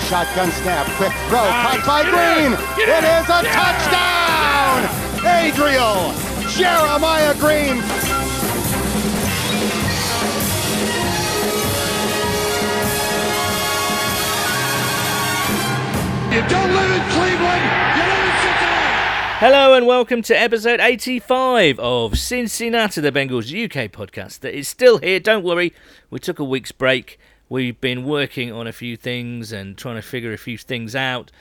Dalton takes a shotgun snap. Quick throw. Caught by Green. It is a touchdown. Adriel Jeremiah Green. You don't live in Cleveland. You live in Cincinnati. Hello and welcome to episode 85 of Cincinnati, the Bengals UK podcast that is still here. Don't worry, we took a week's break. We've been working on a few things and trying to figure a few things out,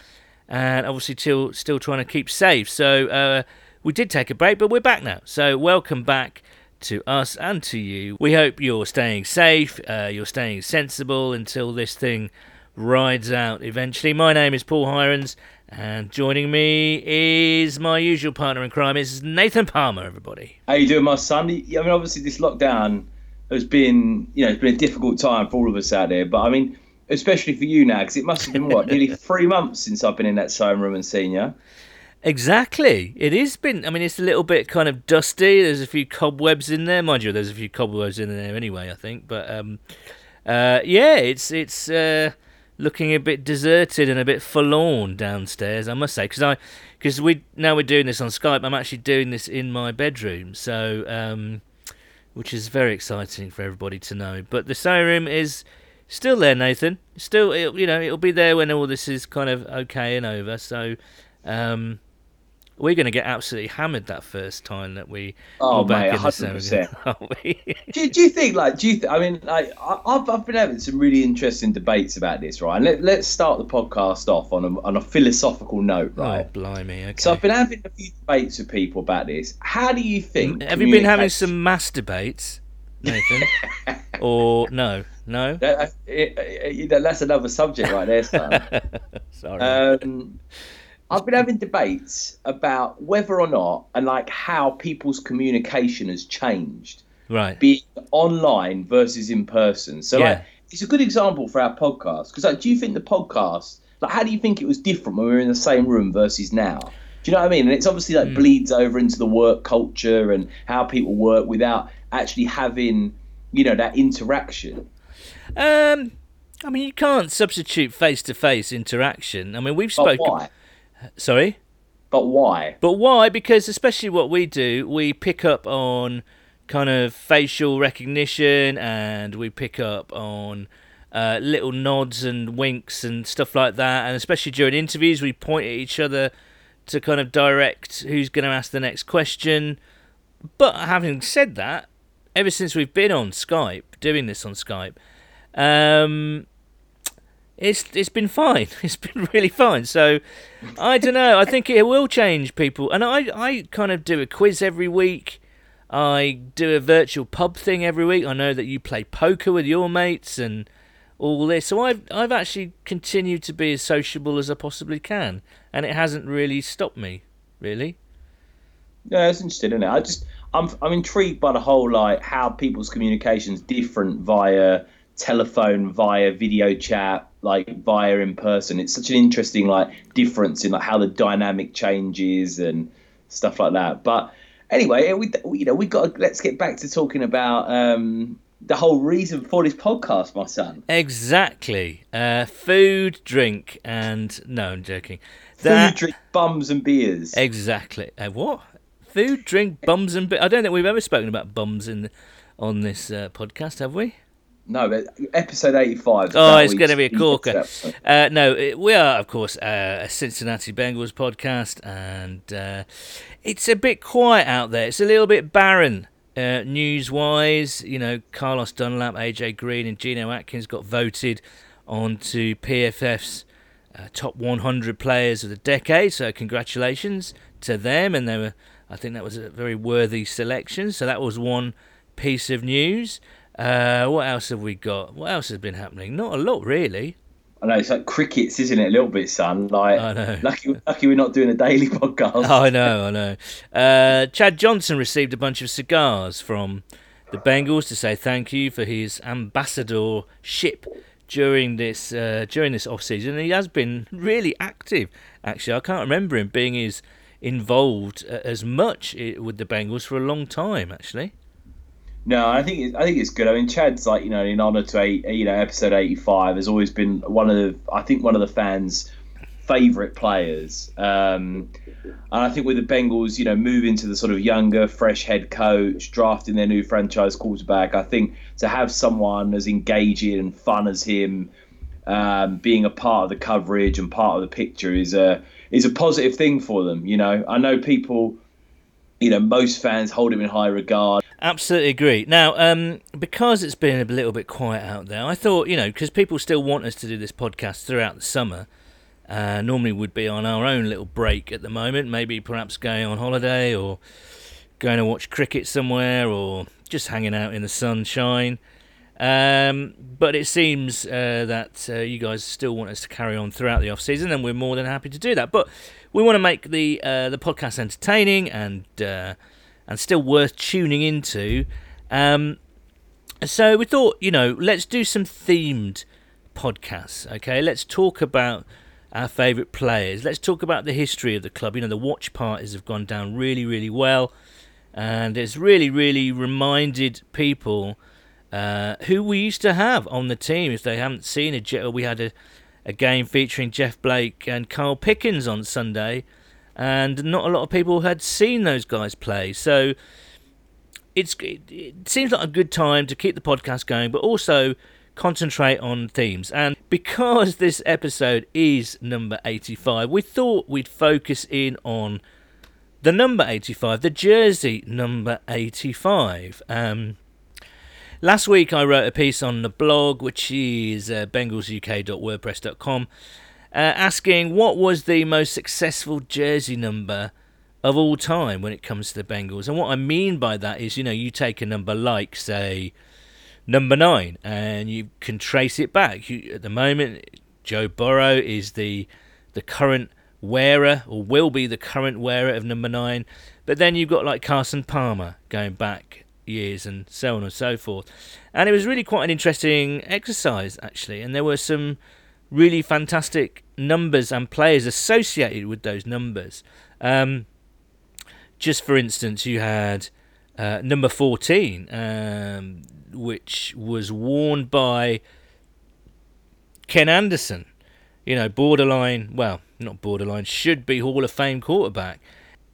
and obviously still still trying to keep safe. So uh, we did take a break, but we're back now. So welcome back to us and to you. We hope you're staying safe, uh, you're staying sensible until this thing rides out eventually. My name is Paul Hirons, and joining me is my usual partner in crime, is Nathan Palmer. Everybody. How you doing, my son? I mean, obviously this lockdown has been, you know, it's been a difficult time for all of us out there. But I mean, especially for you now, because it must have been what nearly three months since I've been in that sewing room and seen you. Exactly. It has been. I mean, it's a little bit kind of dusty. There's a few cobwebs in there, mind you. There's a few cobwebs in there anyway. I think, but um, uh, yeah, it's it's uh, looking a bit deserted and a bit forlorn downstairs. I must say, because I because we now we're doing this on Skype. I'm actually doing this in my bedroom, so um, which is very exciting for everybody to know. But the sewing room is still there, Nathan. Still, it, you know, it'll be there when all this is kind of okay and over. So. Um, we're going to get absolutely hammered that first time that we Oh, mate, in the sewing room, 100%. aren't we? Do, you- do you think, like, do you? Th- I mean, like, I- I've I've been having some really interesting debates about this, right? And let, let's start the podcast off on a on a philosophical note, Oh, right? blimey. Okay. So I've been having a few debates with people about this. How do you think? Have you been having some masturbates, Nathan? or no? No? That, it- it- it- that's another subject right there, son. Sorry. um, I've been having debates about whether or not and like how people's communication has changed, right. being online versus in person. So Yeah. like, it's a good example for our podcast because like, do you think the podcast, like, how do you think it was different when we were in the same room versus now? Do you know what I mean? And it's obviously like bleeds over into the work culture and how people work without actually having, you know, that interaction. Um, I mean, you can't substitute face-to-face interaction. I mean, we've spoken. Sorry. But why? But why? Because especially what we do, we pick up on kind of facial recognition and we pick up on uh, little nods and winks and stuff like that. And especially during interviews, we point at each other to kind of direct who's going to ask the next question. But having said that, ever since we've been on Skype, doing this on Skype, um, it's it's been fine. It's been really fine. So I don't know. I think it will change people. And I I kind of do a quiz every week. I do a virtual pub thing every week. I know that you play poker with your mates and all this. So I've I've actually continued to be as sociable as I possibly can, and it hasn't really stopped me, really. Yeah, it's interesting, isn't it? I just I'm I'm intrigued by the whole like how people's communications different via telephone, via video chat, like via in person. It's such an interesting like difference in like how the dynamic changes and stuff like that. But anyway, we we- you know we got to, let's get back to talking about um the whole reason for this podcast, my son. Exactly. Uh, food, drink, and no, I'm joking. Food, drink, bums, and beers. Exactly. Uh, what? Food, drink, bums, and. Bi- I don't think we've ever spoken about bums in on this uh, podcast, have we? No, but episode eighty-five. Oh, it's going to be a corker. Uh, no, we are, of course, uh, a Cincinnati Bengals podcast, and uh, it's a bit quiet out there. It's a little bit barren uh, news wise. You know, Carlos Dunlap, AJ Green, and Geno Atkins got voted onto PFF's uh, top 100 players of the decade. So, congratulations to them, and they were. I think that was a very worthy selection. So that was one piece of news. Uh, what else have we got? What else has been happening? Not a lot, really. I know it's like crickets, isn't it? A little bit, son. Like, I know. lucky, lucky we're not doing a daily podcast. I know, I know. Uh, Chad Johnson received a bunch of cigars from the Bengals to say thank you for his ambassadorship during this uh, during this off season. And he has been really active. Actually, I can't remember him being as involved uh, as much with the Bengals for a long time. Actually, No, I think it, I think it's good. I mean, Chad's like you know in honor to eight, you know episode eighty five has always been one of the I think one of the fans' favorite players. Um, and I think with the Bengals, you know, moving to the sort of younger, fresh head coach, drafting their new franchise quarterback, I think to have someone as engaging and fun as him, um, being a part of the coverage and part of the picture is a is a positive thing for them. You know, I know people, you know, most fans hold him in high regard. Absolutely agree. Now, um, because it's been a little bit quiet out there, I thought, you know, because people still want us to do this podcast throughout the summer, uh, normally would be on our own little break at the moment, maybe perhaps going on holiday or going to watch cricket somewhere or just hanging out in the sunshine. Um, but it seems uh, that uh, you guys still want us to carry on throughout the off season, and we're more than happy to do that. But we want to make the uh, the podcast entertaining and uh, and still worth tuning into. Um, so we thought, you know, let's do some themed podcasts. Okay, let's talk about our favourite players. Let's talk about the history of the club. You know, the watch parties have gone down really, really well, and it's really, really reminded people uh, who we used to have on the team. If they haven't seen it, we had a, a game featuring Jeff Blake and Carl Pickens on Sunday, and not a lot of people had seen those guys play. So it's it, seems like a good time to keep the podcast going, but also concentrate on themes. And because this episode is number 85, we thought we'd focus in on the number 85, the jersey number 85. Um, last week I wrote a piece on the blog, which is uh, bengalsuk.wordpress.com, uh, asking what was the most successful jersey number of all time when it comes to the Bengals. And what I mean by that is, you know, you take a number like, say, number nine, and you can trace it back. You, at the moment, Joe Burrow is the the current wearer, or will be the current wearer of number nine. But then you've got like Carson Palmer going back years and so on and so forth. And it was really quite an interesting exercise, actually. And there were some really fantastic numbers and players associated with those numbers. Um, just for instance, you had uh, number 14, um, which was worn by Ken Anderson. You know, borderline, well, not borderline, should be Hall of Fame quarterback.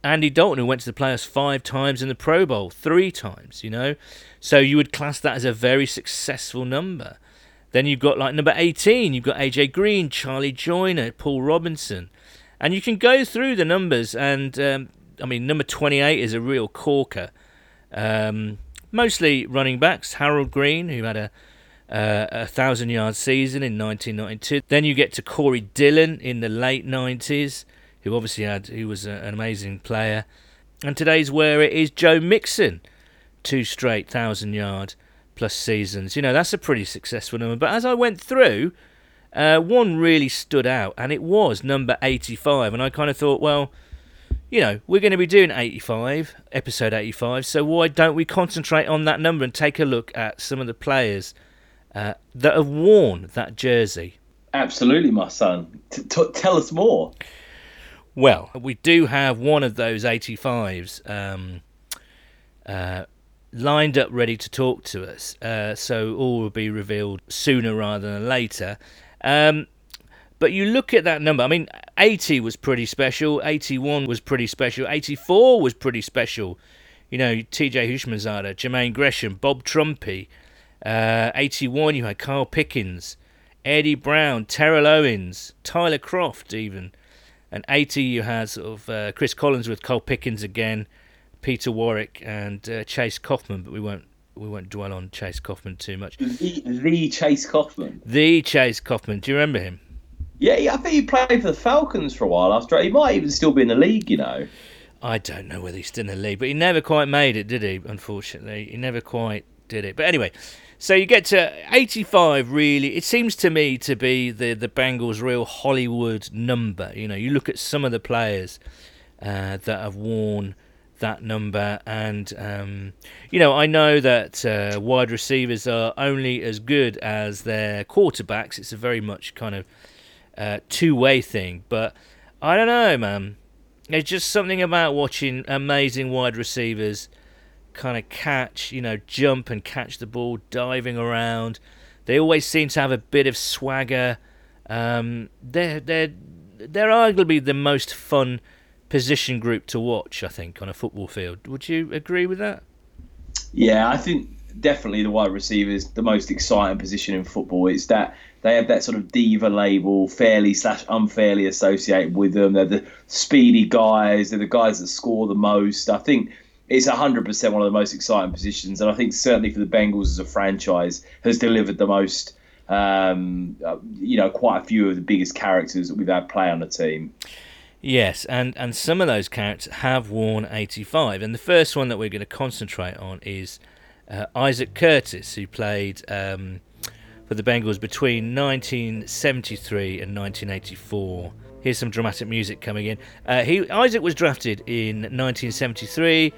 Andy Dalton, who went to the playoffs five times in the Pro Bowl, three times, you know. So you would class that as a very successful number. Then you've got like number 18, you've got AJ Green, Charlie Joiner, Paul Robinson. And you can go through the numbers, and um, I mean, number 28 is a real corker. Um, mostly running backs. Harold Green, who had a uh, a thousand yard season in 1992. Then you get to Corey Dillon in the late 90s, who obviously had who was a, an amazing player. And today's where it is Joe Mixon, two straight thousand yard plus seasons. You know that's a pretty successful number. But as I went through, uh, one really stood out, and it was number 85. And I kind of thought, well you know, we're going to be doing 85, episode 85, so why don't we concentrate on that number and take a look at some of the players uh, that have worn that jersey? Absolutely, my son. T- t- tell us more. Well, we do have one of those 85s um, uh, lined up ready to talk to us, uh, so all will be revealed sooner rather than later. Um, but you look at that number, I mean, 80 was pretty special, 81 was pretty special, 84 was pretty special. You know, TJ Houshmandzadeh, Jermaine Gresham, Bob Trumpy. Uh, 81, you had Carl Pickens, Eddie Brown, Terrell Owens, Tyler Kroft, even. And 80, you had sort of uh, Cris Collinsworth, Carl Pickens again, Peter Warrick and uh, Chase Coffman, but we won't we won't dwell on Chase Coffman too much. The, the Chase Coffman. The Chase Coffman. Do you remember him? Yeah, I think he played for the Falcons for a while after. He might even still be in the league, you know. I don't know whether he's still in the league, but he never quite made it, did he? Unfortunately, he never quite did it. But anyway, so you get to 85. Really, it seems to me to be the the Bengals' real Hollywood number. You know, you look at some of the players uh, that have worn that number, and um, you know, I know that uh, wide receivers are only as good as their quarterbacks. It's a very much kind of uh, two way thing. But I don't know, man. It's just something about watching amazing wide receivers kind of catch, you know, jump and catch the ball, diving around. They always seem to have a bit of swagger. Um, they're they're they're arguably the most fun position group to watch. I think on a football field. Would you agree with that? Yeah, I think definitely the wide receiver is the most exciting position in football. It's that they have that sort of diva label, fairly slash unfairly associated with them. They're the speedy guys. They're the guys that score the most. I think it's 100% one of the most exciting positions. And I think certainly for the Bengals as a franchise has delivered the most, um, uh, you know, quite a few of the biggest characters that we've had play on the team. Yes, and, and some of those characters have worn 85. And the first one that we're going to concentrate on is uh, Isaac Curtis, who played um, for the Bengals between 1973 and 1984. Here's some dramatic music coming in. Uh, he Isaac was drafted in 1973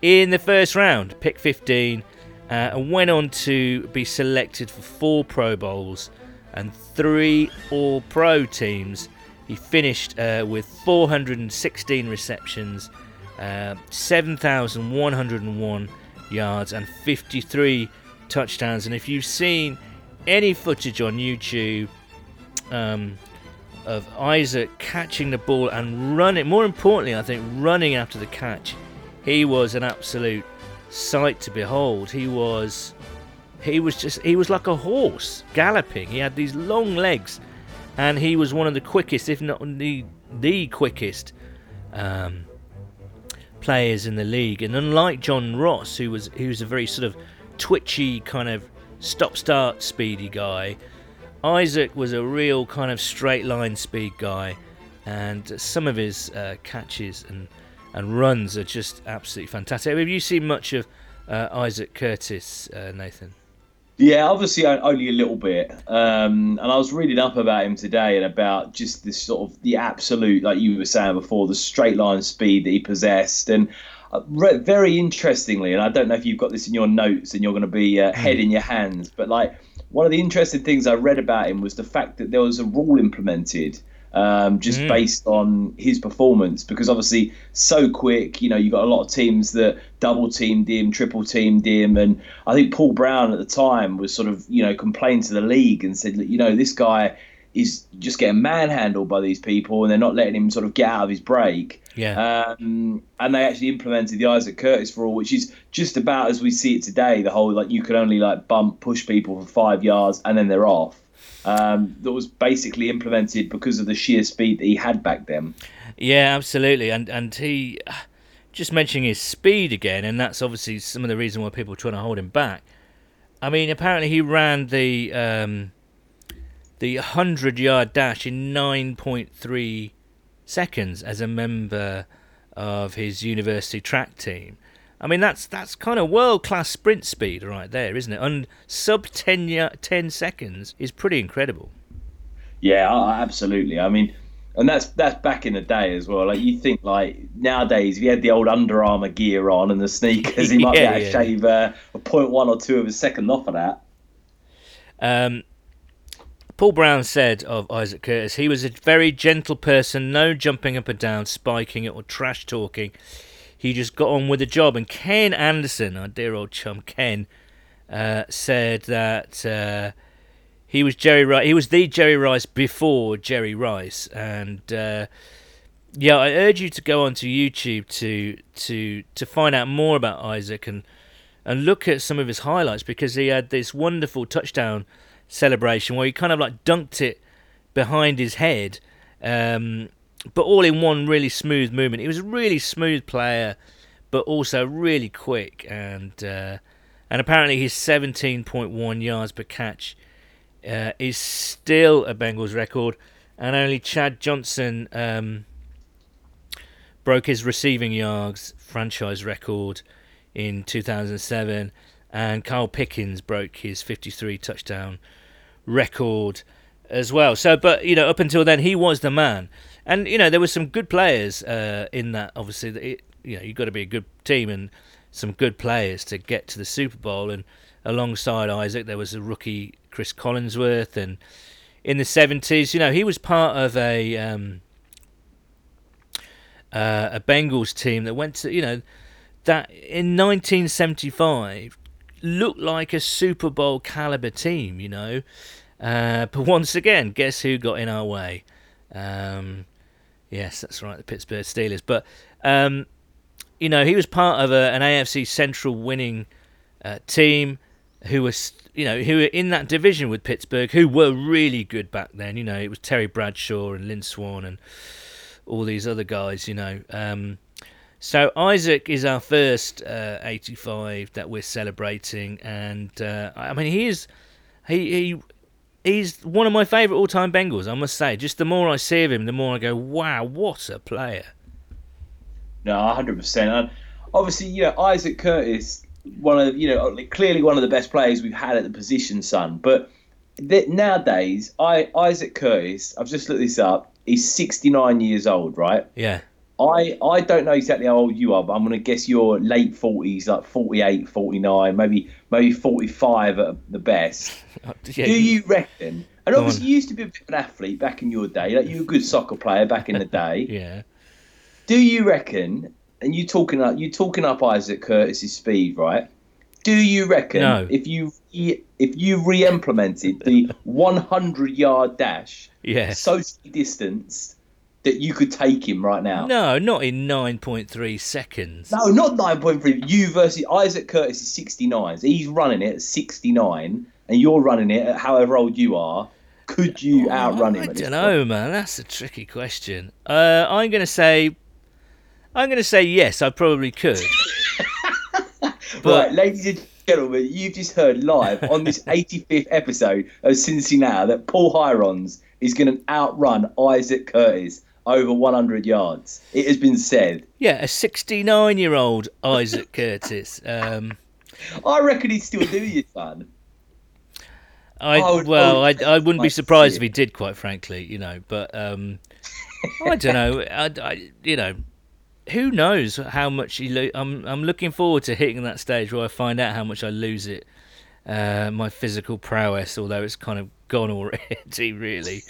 in the first round, pick 15, uh, and went on to be selected for four Pro Bowls and three All Pro teams. He finished uh, with 416 receptions, uh, 7,101 yards, and 53 touchdowns. And if you've seen any footage on YouTube um, of Isaac catching the ball and running, more importantly, I think running after the catch, he was an absolute sight to behold. He was, he was just, he was like a horse galloping. He had these long legs, and he was one of the quickest, if not the the quickest, um, players in the league. And unlike John Ross, who was who was a very sort of twitchy kind of stop-start speedy guy, Isaac was a real kind of straight line speed guy, and some of his uh, catches and and runs are just absolutely fantastic. Have you seen much of uh, Isaac Curtis, uh, Nathan? Yeah, obviously only a little bit. Um, and I was reading up about him today and about just this sort of the absolute, like you were saying before, the straight line speed that he possessed. And uh, very interestingly, and I don't know if you've got this in your notes and you're going to be uh, head in your hands, but like one of the interesting things I read about him was the fact that there was a rule implemented um, just mm. based on his performance. Because obviously, so quick, you know, you've got a lot of teams that double teamed him, triple teamed him, and I think Paul Brown at the time was sort of, you know, complained to the league and said, you know, this guy is just getting manhandled by these people, and they're not letting him sort of get out of his break. Yeah. Um, and they actually implemented the Isaac Curtis rule, which is just about as we see it today. The whole like you can only like bump push people for five yards and then they're off um, that was basically implemented because of the sheer speed that he had back then. Yeah, absolutely, and and he just mentioning his speed again, and that's obviously some of the reason why people are trying to hold him back. I mean, apparently he ran the um, the hundred yard dash in nine point three seconds as a member of his university track team. I mean, that's that's kind of world class sprint speed right there, isn't it? And sub 10, 10 seconds is pretty incredible. Yeah, absolutely. I mean, and that's that's back in the day as well. Like you think, like nowadays, if you had the old Under Armour gear on and the sneakers, he might yeah, be able to yeah. shave uh, a point one or two of a second off of that. Um, Paul Brown said of Isaac Curtis, he was a very gentle person, no jumping up and down, spiking it, or trash talking he just got on with the job. And Ken Anderson, our dear old chum Ken, uh, said that uh, he was Jerry Rice. He was the Jerry Rice before Jerry Rice, and uh, yeah, I urge you to go onto YouTube to to to find out more about Isaac and and look at some of his highlights because he had this wonderful touchdown celebration where he kind of like dunked it behind his head. Um, but all in one really smooth movement. He was a really smooth player, but also really quick, and uh, and apparently his 17.1 yards per catch uh, is still a Bengals record, and only Chad Johnson um, broke his receiving yards franchise record in 2007, and Carl Pickens broke his 53 touchdown record as well. So, but you know, up until then, he was the man and you know there were some good players uh, in that. Obviously, it, you know you've got to be a good team and some good players to get to the Super Bowl. And alongside Isaac, there was a rookie Cris Collinsworth, and in the seventies, you know, he was part of a um, uh, a Bengals team that went to you know that in 1975 looked like a Super Bowl caliber team, you know. Uh, but once again, guess who got in our way? Um, yes, that's right, the Pittsburgh Steelers. But um, you know, he was part of a, an AFC Central winning uh, team who was, you know, who were in that division with Pittsburgh, who were really good back then. You know, it was Terry Bradshaw and Lynn Swann and all these other guys. You know, um, so Isaac is our first uh, 85 that we're celebrating, and uh, I mean, he is he he. He's one of my favourite all-time Bengals, I must say. Just the more I see of him, the more I go, "Wow, what a player!" No, hundred percent. And obviously, you know, Isaac Curtis, one of you know, clearly one of the best players we've had at the position, son. But th- nowadays, I Isaac Curtis, I've just looked this up. He's sixty nine years old, right? Yeah. I, I don't know exactly how old you are, but I'm going to guess you're late 40s, like 48, 49, maybe maybe 45 at the best. Oh, yeah, Do you reckon? And Go obviously, on. you used to be a bit of an athlete back in your day. Like you were a good soccer player back in the day. Yeah. Do you reckon? And you're talking up, you're talking up Isaac Curtis's speed, right? Do you reckon No. if you if you re-implemented the 100 yard dash, Yes. socially distanced, that you could take him right now? No, not in 9.3 seconds. No, not 9.3. You versus Isaac Curtis is 69. So he's running it at 69, and you're running it at however old you are. Could you outrun him? I don't point? know, man. That's a tricky question. Uh, I'm going to say, I'm going to say yes. I probably could. right, ladies and gentlemen, you've just heard live on this 85th episode of Cincinnati that Paul Hirons is going to outrun Isaac Curtis over 100 yards. It has been said. Yeah, a 69 year old Isaac Curtis. Um, I reckon he'd still do you, son. I I would- well, I I, would I wouldn't be surprised if he did, quite frankly, you know. But um, I don't know. I, I, you know, who knows how much he. Lo- I'm I'm looking forward to hitting that stage where I find out how much I lose it, uh, my physical prowess. Although it's kind of gone already, really.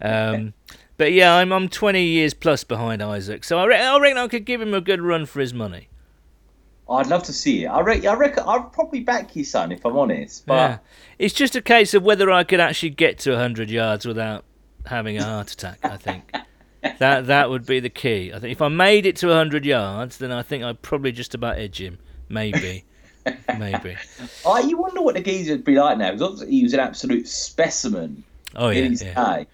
Um, but yeah, I'm I'm 20 years plus behind Isaac, so I, re- I reckon I could give him a good run for his money. I'd love to see it. I, re- I reckon I'd probably back you, son, if I'm honest. But yeah. It's just a case of whether I could actually get to 100 yards without having a heart attack, I think. that that would be the key. I think if I made it to 100 yards, then I think I'd probably just about edge him. Maybe. Maybe. I, you wonder what the geezer would be like now. Because obviously he was an absolute specimen Oh, yeah. in his Yeah. day.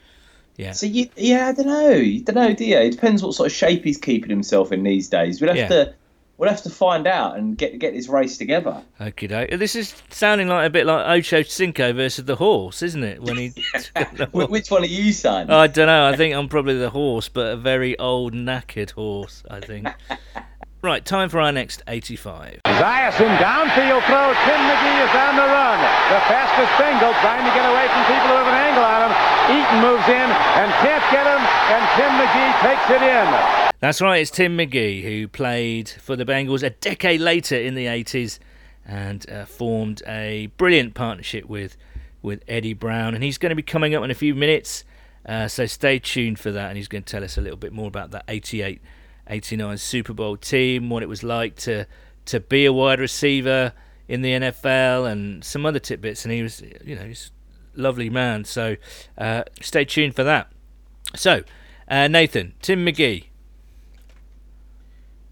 Yeah. So you, yeah, I don't know. You don't know, do you? It depends what sort of shape he's keeping himself in these days. We'll have Yeah. to, we'll have to find out and get get this race together. Okay, doke. This is sounding like a bit like Ocho Cinco versus the horse, isn't it? When he. Wh- Which one are you, son? I don't know. I think I'm probably the horse, but a very old, knackered horse, I think. right, time for our next 85. Esiason downfield throw. Tim McGee is on the run. The fastest Bengal trying to get away from people who have an angle on him. Eaton moves in and can't get him, and Tim McGee takes it in. That's right, it's Tim McGee who played for the Bengals a decade later in the 80s and uh, formed a brilliant partnership with with Eddie Brown. And he's going to be coming up in a few minutes, uh, so stay tuned for that. And he's going to tell us a little bit more about that 88 89 Super Bowl team, what it was like to, to be a wide receiver in the NFL, and some other tidbits. And he was, you know, he's a lovely man, so uh, stay tuned for that. So, uh, Nathan, Tim McGee.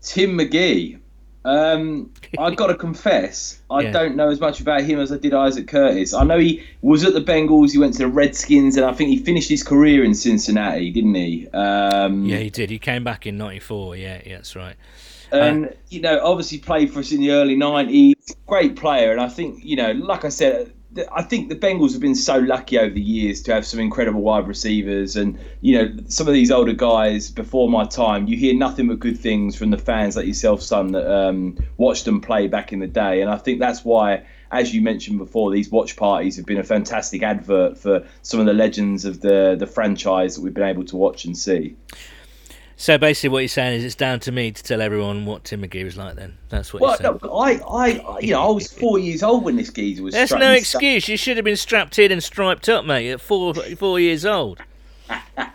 Tim McGee. Um, I got to confess, I Yeah. don't know as much about him as I did Isaac Curtis. I know he was at the Bengals. He went to the Redskins, and I think he finished his career in Cincinnati, didn't he? Um, Yeah, he did. He came back in '94. Yeah, yeah, that's right. and you know, obviously played for us in the early '90s. Great player, and I think you know, like I said, I think the Bengals have been so lucky over the years to have some incredible wide receivers, and you know, some of these older guys before my time. You hear nothing but good things from the fans like yourself, son, that um, watched them play back in the day, and I think that's why. As you mentioned before, these watch parties have been a fantastic advert for some of the legends of the the franchise that we've been able to watch and see. So basically, what you're saying is it's down to me to tell everyone what Tim McGee was like. Then that's what Well, no, I, I, you know, I was four years old when this geezer was. There's no excuse. You should have been strapped in and striped up, mate, at four four years old.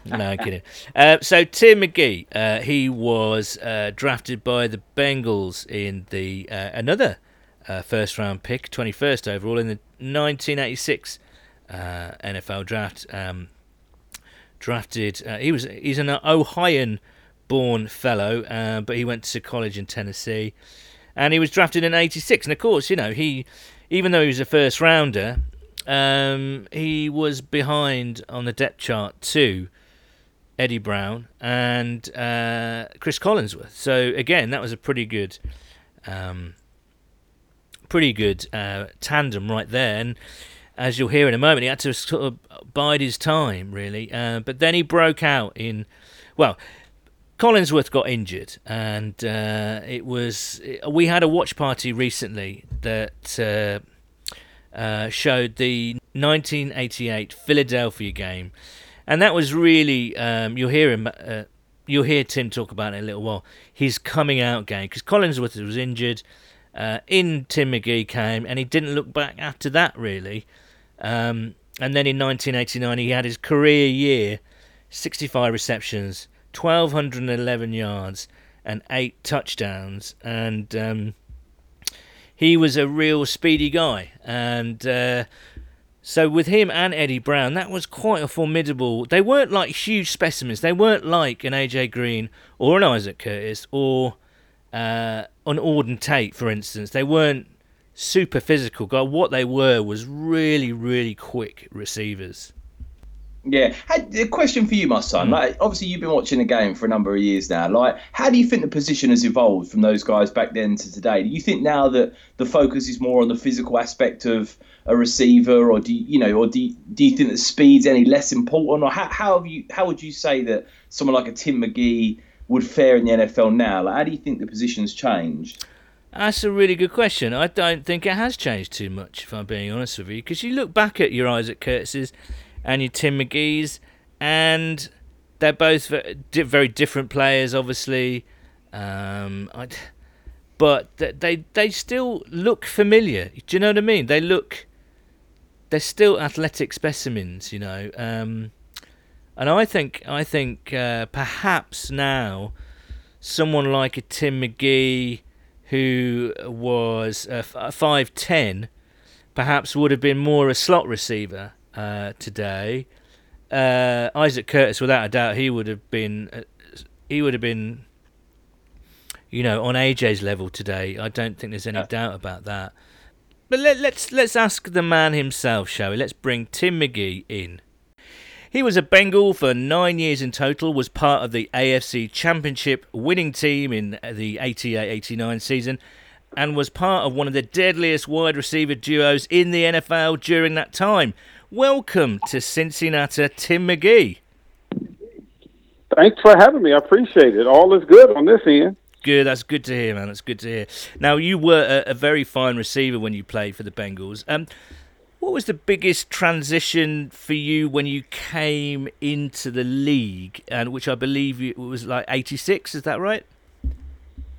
no, I'm kidding. Uh, so Tim McGee, uh, he was uh, drafted by the Bengals in the uh, another uh, first round pick, 21st overall in the 1986 uh, NFL draft. Um, drafted, he was he's an Ohioan born fellow, but he went to college in Tennessee, and he was drafted in '86. And of course, you know he, even though he was a first rounder, um, he was behind on the depth chart too. Eddie Brown and uh, Cris Collinsworth. So again, that was a pretty good, um, pretty good uh, tandem right there. And as you'll hear in a moment, he had to sort of bide his time really. Uh, but then he broke out in, well, Collinsworth got injured, and uh, it was we had a watch party recently that uh, uh, showed the 1988 Philadelphia game, and that was really um, you'll hear him. Uh, you'll hear Tim talk about it in a little while. His coming out game because Collinsworth was injured. Uh, in Tim McGee came, and he didn't look back after that really. Um, and then in 1989, he had his career year 65 receptions, 1,211 yards, and eight touchdowns. And um, he was a real speedy guy. And uh, so with him and Eddie Brown, that was quite a formidable. They weren't like huge specimens. They weren't like an AJ Green or an Isaac Curtis or uh, an Auden Tate, for instance. They weren't super physical guy. What they were was really, really quick receivers. Yeah, a question for you, my son. Mm. Like, obviously, you've been watching the game for a number of years now. Like, how do you think the position has evolved from those guys back then to today? Do you think now that the focus is more on the physical aspect of a receiver, or do you, you know, or do you, do you think that speed's any less important, or how how have you how would you say that someone like a Tim McGee would fare in the NFL now? Like, how do you think the position's changed? That's a really good question. I don't think it has changed too much, if I'm being honest with you, because you look back at your Isaac Curtis's and your Tim McGee's, and they're both very different players, obviously. Um, I, but they they still look familiar. Do you know what I mean? They look they're still athletic specimens, you know. Um, and I think I think uh, perhaps now someone like a Tim McGee who was five ten perhaps would have been more a slot receiver uh, today. Uh, Isaac Curtis, without a doubt, he would have been uh, he would have been you know on AJ's level today. I don't think there's any yeah. doubt about that. But let, let's let's ask the man himself, shall we? Let's bring Tim McGee in. He was a Bengal for nine years in total, was part of the AFC Championship winning team in the 88 89 season, and was part of one of the deadliest wide receiver duos in the NFL during that time. Welcome to Cincinnati, Tim McGee. Thanks for having me. I appreciate it. All is good on this end. Good. That's good to hear, man. That's good to hear. Now, you were a, a very fine receiver when you played for the Bengals. Um, what was the biggest transition for you when you came into the league, and which I believe it was like '86? Is that right?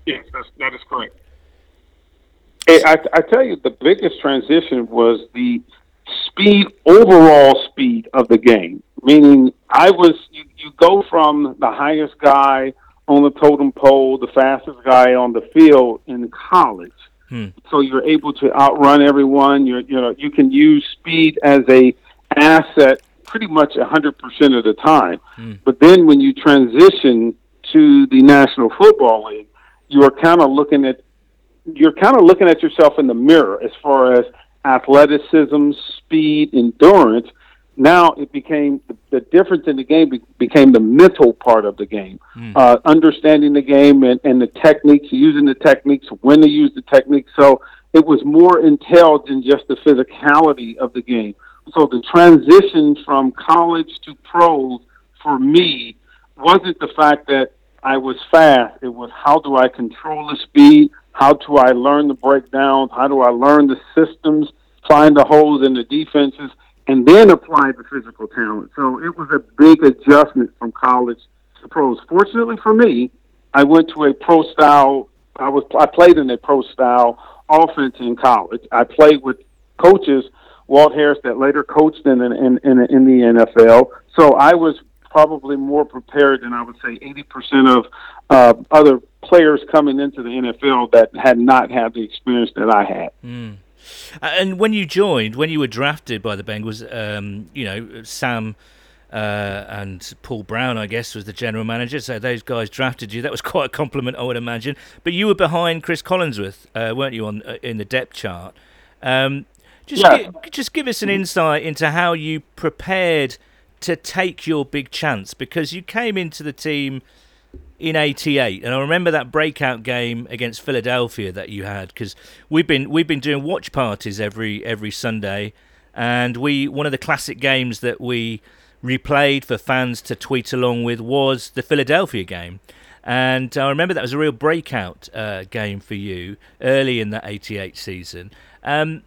Yes, that's, that is correct. Hey, I, I tell you, the biggest transition was the speed, overall speed of the game. Meaning, I was you, you go from the highest guy on the totem pole, the fastest guy on the field in college. Hmm. So you're able to outrun everyone. You're you know you can use speed as a asset pretty much 100% of the time. Hmm. But then when you transition to the National Football League, you are kind of looking at you're kind of looking at yourself in the mirror as far as athleticism, speed, endurance. Now it became the difference in the game be, became the mental part of the game, mm. uh, understanding the game and, and the techniques, using the techniques, when to use the techniques. So it was more entailed than just the physicality of the game. So the transition from college to pros for me wasn't the fact that I was fast. It was how do I control the speed? How do I learn the breakdowns? How do I learn the systems, find the holes in the defenses, and then apply the physical talent? So it was a big adjustment from college to pros. Fortunately for me, I went to a pro style. I was I played in a pro style offense in college. I played with coaches Walt Harris that later coached in in in, in the NFL. So I was probably more prepared than I would say 80% of uh, other players coming into the NFL that had not had the experience that I had. Mm. And when you joined, when you were drafted by the Bengals, um, you know, Sam uh, and Paul Brown, I guess, was the general manager. So those guys drafted you. That was quite a compliment, I would imagine. But you were behind Cris Collinsworth, uh, weren't you, on uh, in the depth chart? Um, just, yeah. gi- just give us an insight into how you prepared to take your big chance because you came into the team in 88 and I remember that breakout game against Philadelphia that you had because we've been we've been doing watch parties every every Sunday and we one of the classic games that we replayed for fans to tweet along with was the Philadelphia game. And I remember that was a real breakout uh, game for you early in that 88 season. Um,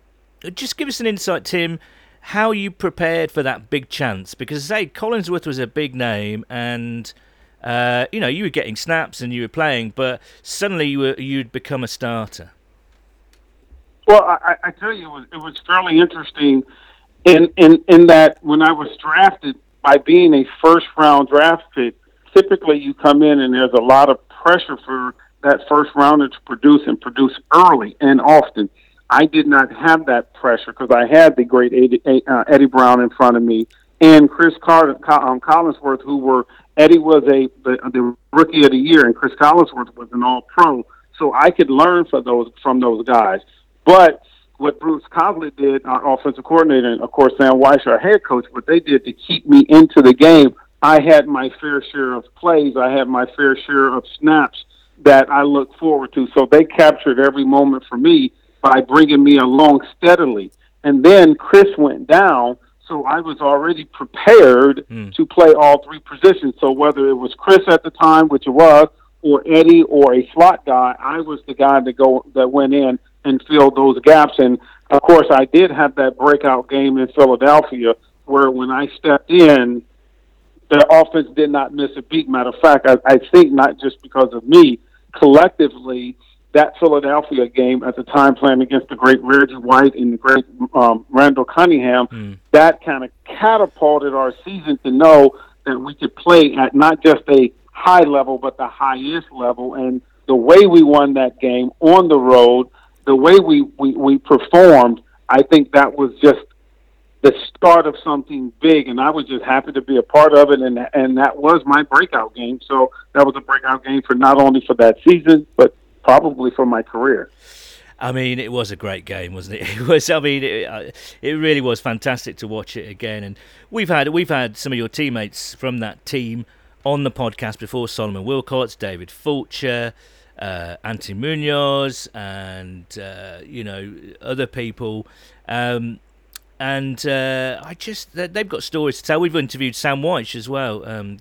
just give us an insight Tim how you prepared for that big chance because say Collinsworth was a big name and uh, you know, you were getting snaps and you were playing, but suddenly you were you'd become a starter. Well, I, I tell you, it was, it was fairly interesting in, in in that when I was drafted by being a first round draft pick, typically you come in and there's a lot of pressure for that first rounder to produce and produce early and often. I did not have that pressure because I had the great Eddie, uh, Eddie Brown in front of me and Chris Carter, um, Collinsworth, who were Eddie was a the, the rookie of the year, and Cris Collinsworth was an All Pro. So I could learn from those from those guys. But what Bruce Coslet did, our offensive coordinator, and of course Sam Wyche, our head coach, what they did to keep me into the game, I had my fair share of plays. I had my fair share of snaps that I look forward to. So they captured every moment for me by bringing me along steadily. And then Chris went down so I was already prepared mm. to play all three positions. So whether it was Chris at the time, which it was, or Eddie or a slot guy, I was the guy that go that went in and filled those gaps. And of course, I did have that breakout game in Philadelphia where when I stepped in, the offense did not miss a beat. Matter of fact, I, I think not just because of me, collectively that Philadelphia game at the time playing against the great Reggie White and the great um, Randall Cunningham, mm. that kind of catapulted our season to know that we could play at not just a high level, but the highest level. And the way we won that game on the road, the way we, we, we performed, I think that was just the start of something big, and I was just happy to be a part of it, and and that was my breakout game. So that was a breakout game for not only for that season, but probably for my career. I mean, it was a great game, wasn't it? It was. I mean, it, uh, it really was fantastic to watch it again. And we've had we've had some of your teammates from that team on the podcast before: Solomon Wilcots, David Fulcher, uh, Anthony Munoz, and uh, you know other people. Um, and uh, I just they've got stories to tell. We've interviewed Sam Wyche as well. Um,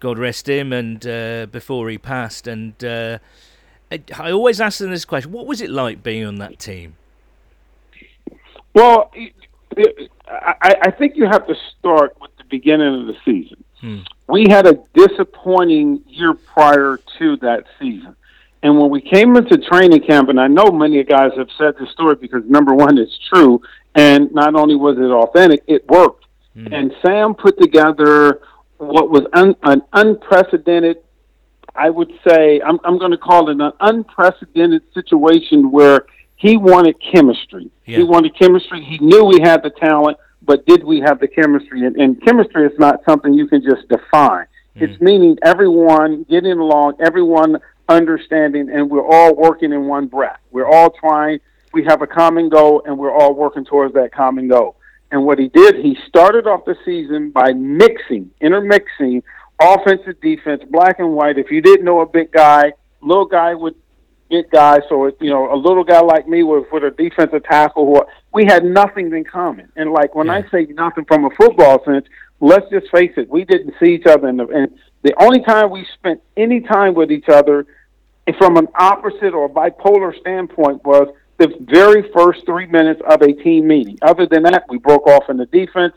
God rest him, and uh, before he passed, and I always ask them this question: What was it like being on that team? Well, I, I think you have to start with the beginning of the season. Hmm. We had a disappointing year prior to that season. And when we came into training camp, and I know many guys have said this story because number one, it's true, and not only was it authentic, it worked. Hmm. And Sam put together what was un, an unprecedented I would say I'm, I'm going to call it an unprecedented situation where he wanted chemistry. Yeah. He wanted chemistry. He knew we had the talent, but did we have the chemistry? And, and chemistry is not something you can just define. Mm. It's meaning everyone getting along, everyone understanding, and we're all working in one breath. We're all trying. We have a common goal, and we're all working towards that common goal. And what he did, he started off the season by mixing, intermixing offensive, defense, black and white. If you didn't know a big guy, little guy with big guy, so you know a little guy like me with with a defensive tackle, who we had nothing in common. And like when yeah. I say nothing from a football sense, let's just face it, we didn't see each other, in the, and the only time we spent any time with each other, from an opposite or bipolar standpoint, was the very first three minutes of a team meeting. Other than that, we broke off in the defense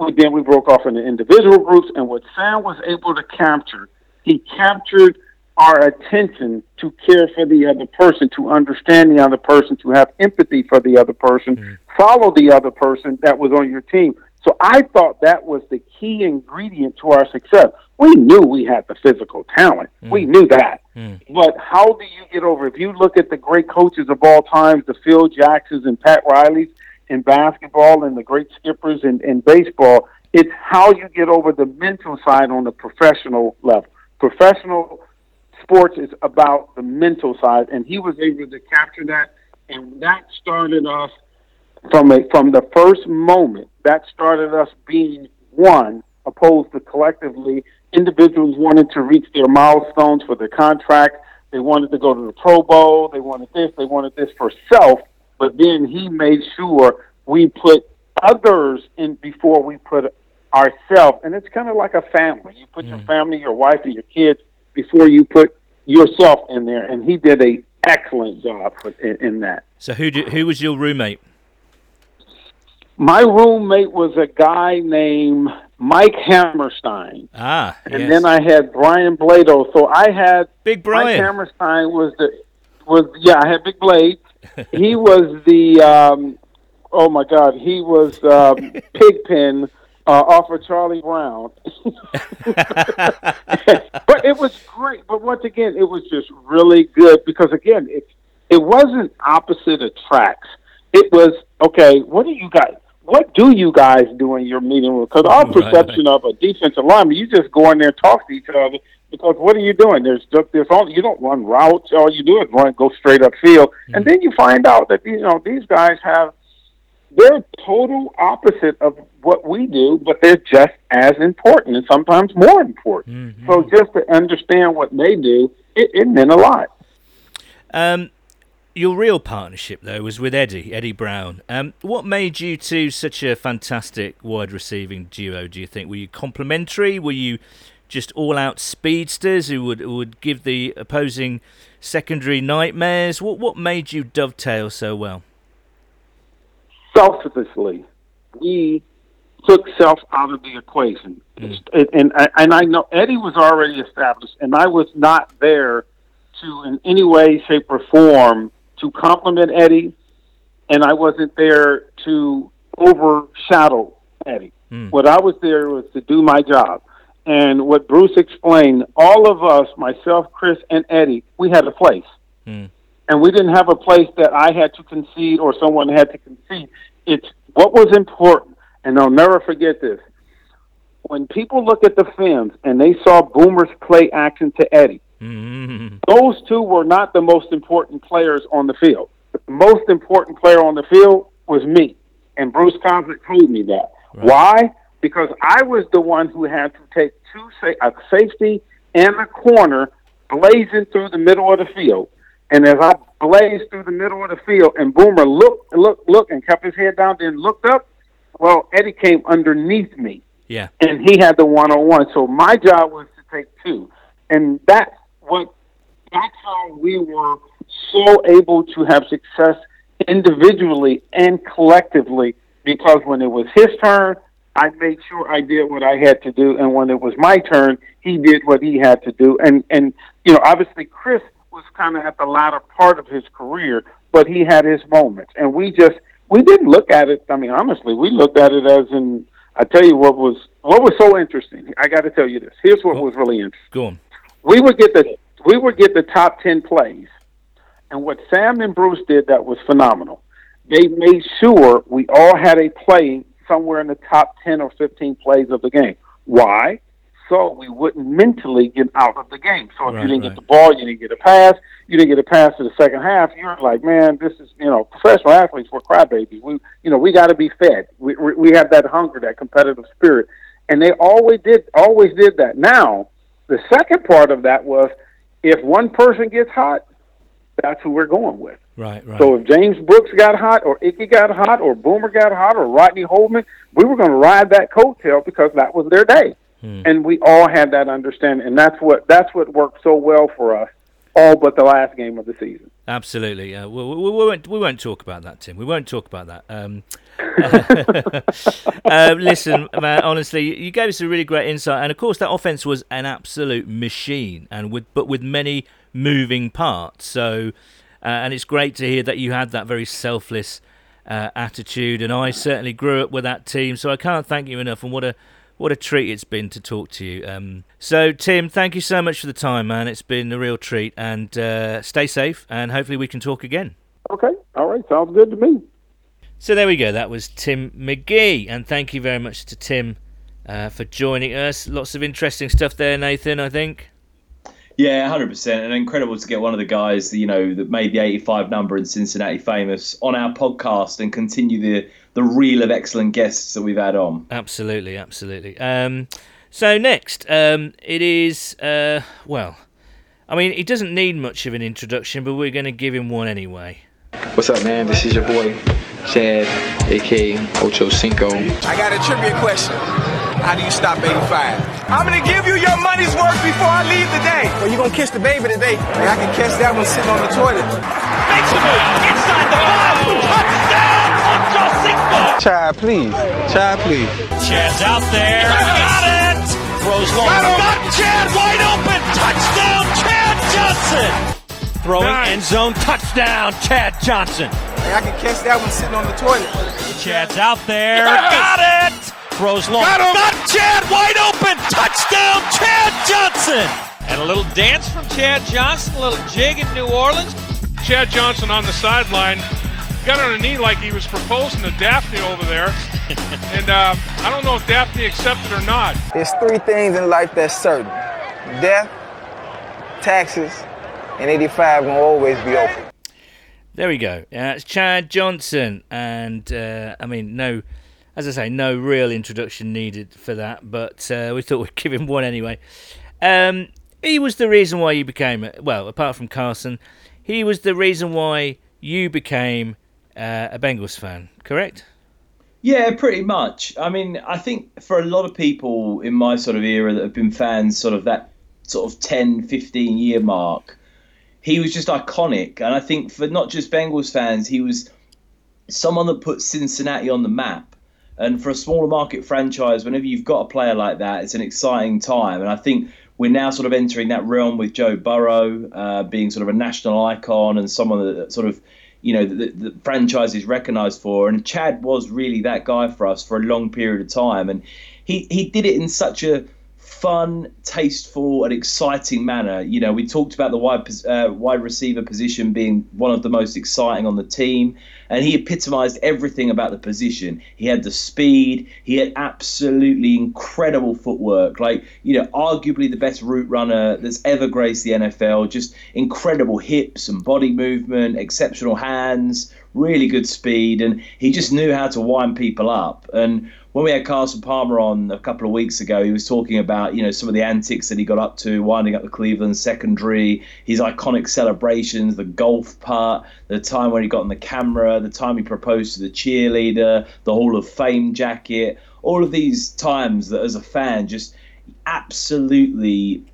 and then we broke off into individual groups. And what Sam was able to capture, he captured our attention to care for the other person, to understand the other person, to have empathy for the other person, mm-hmm. follow the other person that was on your team. So I thought that was the key ingredient to our success. We knew we had the physical talent. We knew that. But how do you get over? If you look at the great coaches of all times, the Phil Jacksons and Pat Rileys in basketball and the great skippers in, in baseball, it's how you get over the mental side on the professional level. Professional sports is about the mental side, and he was able to capture that, and that started us from a from the first moment. That started us being one, opposed to collectively individuals wanted to reach their milestones for their contract. They wanted to go to the Pro Bowl. They wanted this. They wanted this for self. But then he made sure we put others in before we put ourselves. And it's kind of like a family. You put your family, your wife, and your kids before you put yourself in there. And he did a excellent job in, in that. So who did, who was your roommate? My roommate was a guy named Mike Hammerstein. Ah, And yes. then I had Brian Blados. So I had Big Mike Brian. Hammerstein was the was yeah I had Big Blade. He was the um, oh my God he was um, Pigpen uh, off of Charlie Brown. but it was great. But once again, it was just really good because again it it wasn't opposite attracts. It was okay. What do you guys? What do you guys do in your meeting room? Because our Right, perception of a defensive lineman, you just go in there and talk to each other. Because what are you doing? There's just there's only you don't run routes. All you do is run go straight up field, and then you find out that you know these guys have they're total opposite of what we do, but they're just as important and sometimes more important. So just to understand what they do, it, it meant a lot. Um, your real partnership though was with Eddie, Eddie Brown. Um, what made you two such a fantastic wide receiving duo? Do you think were you complementary? Were you just all out speedsters who would who would give the opposing secondary nightmares? What what made you dovetail so well? selflessly, we took self out of the equation. Hmm. And, and and I know Eddie was already established, and I was not there to in any way, shape, or form to compliment Eddie, and I wasn't there to overshadow Eddie. Hmm. What I was there was to do my job. And what Bruce explained, all of us, myself, Cris, and Eddie, we had a place and we didn't have a place that I had to concede or someone had to concede. It's what was important, and I'll never forget this. When people look at the films and they saw Boomer's play action to Eddie, Mm, those two were not the most important players on the field. The most important player on the field was me, and Bruce Coslet told me that. Why? Because I was the one who had to take two sa- a safety and a corner blazing through the middle of the field. And as I blazed through the middle of the field, and Boomer looked, looked, looked, and kept his head down, then looked up. Well, Eddie came underneath me yeah. and he had the one on one. So my job was to take two, and that's what that's how we were so able to have success individually and collectively. Because when it was his turn, I made sure I did what I had to do, and when it was my turn, he did what he had to do. And and you know, obviously, Cris was kind of at the latter part of his career, but he had his moments, and we just we didn't look at it. I mean, honestly, we looked at it as in. I tell you what was what was so interesting. I got to tell you this. Here's what was really interesting Go on. we would get the we would get the top ten plays, and what Sam and Bruce did that was phenomenal. They made sure we all had a play somewhere in the top ten or fifteen plays of the game. Why? So we wouldn't mentally get out of the game. So if Right, you didn't right. get the ball, you didn't get a pass, you didn't get a pass to the second half. You're like, man, this is you know, professional athletes we're crybabies. We you know we got to be fed. We we we have that hunger, that competitive spirit, and they always did always did that. Now the second part of that was if one person gets hot, that's who we're going with. Right, right. So if James Brooks got hot, or Ickey got hot, or Boomer got hot, or Rodney Holman, we were going to ride that coattail because that was their day, and we all had that understanding, and that's what that's what worked so well for us, all but the last game of the season. Absolutely. Uh, we, we, we won't we won't talk about that, Tim. We won't talk about that. Um, uh, listen, man. Honestly, you gave us a really great insight, and of course, that offense was an absolute machine, and with but with many moving parts. So, uh, and it's great to hear that you had that very selfless uh, attitude, and I certainly grew up with that team. So I can't thank you enough, and what a what a treat it's been to talk to you. Um, so Tim, thank you so much for the time, man. It's been a real treat, and uh, stay safe, and hopefully we can talk again. Okay, all right, sounds good to me. So there we go. That was Tim McGee, and thank you very much to Tim uh, for joining us. Lots of interesting stuff there, Nathan. I think. Yeah, hundred percent, and incredible to get one of the guys, you know, that made the eighty-five number in Cincinnati famous on our podcast and continue the the reel of excellent guests that we've had on. Absolutely, absolutely. Um, so next, um, it is uh, well, I mean, he doesn't need much of an introduction, but we're going to give him one anyway. What's up, man? This is your boy, Chad, aka Ocho Cinco. I got a trivia question. How do you stop 85? I'm gonna give you your money's worth before I leave today. Well, you gonna kiss the baby today? Hey, I can catch that one sitting on the toilet. Makes a move inside the five. Touchdown, Ocho Cinco. Chad, please. Chad, please. Chad's out there. Got it. Throws long. Got him. Chad wide open. Touchdown, Chad Johnson. Throwing end zone touchdown, Chad Johnson. Hey, I can catch that one sitting on the toilet. Chad's out there. Got it. Throws long. Got, Got Chad wide open. Touchdown, Chad Johnson. And a little dance from Chad Johnson, a little jig in New Orleans. Chad Johnson on the sideline got on a knee like he was proposing to Daphne over there. and uh, I don't know if Daphne accepted or not. There's three things in life that's certain death, taxes, and 85 will always be open. There we go. Uh, it's Chad Johnson, and uh, I mean, no, as I say, no real introduction needed for that, but uh, we thought we'd give him one anyway. Um, he was the reason why you became, well, apart from Carson, he was the reason why you became uh, a Bengals fan, correct? Yeah, pretty much. I mean, I think for a lot of people in my sort of era that have been fans, sort of that sort of 10, 15 year mark, he was just iconic. And I think for not just Bengals fans, he was someone that put Cincinnati on the map. And for a smaller market franchise, whenever you've got a player like that, it's an exciting time. And I think we're now sort of entering that realm with Joe Burrow uh, being sort of a national icon and someone that sort of, you know, the, the franchise is recognised for. And Chad was really that guy for us for a long period of time. And he, he did it in such a fun, tasteful, and exciting manner. You know, we talked about the wide uh, wide receiver position being one of the most exciting on the team, and he epitomised everything about the position. He had the speed, he had absolutely incredible footwork, like you know, arguably the best route runner that's ever graced the NFL. Just incredible hips and body movement, exceptional hands, really good speed, and he just knew how to wind people up and when we had Carson Palmer on a couple of weeks ago, he was talking about you know some of the antics that he got up to, winding up the Cleveland secondary, his iconic celebrations, the golf part, the time when he got on the camera, the time he proposed to the cheerleader, the Hall of Fame jacket, all of these times that as a fan just absolutely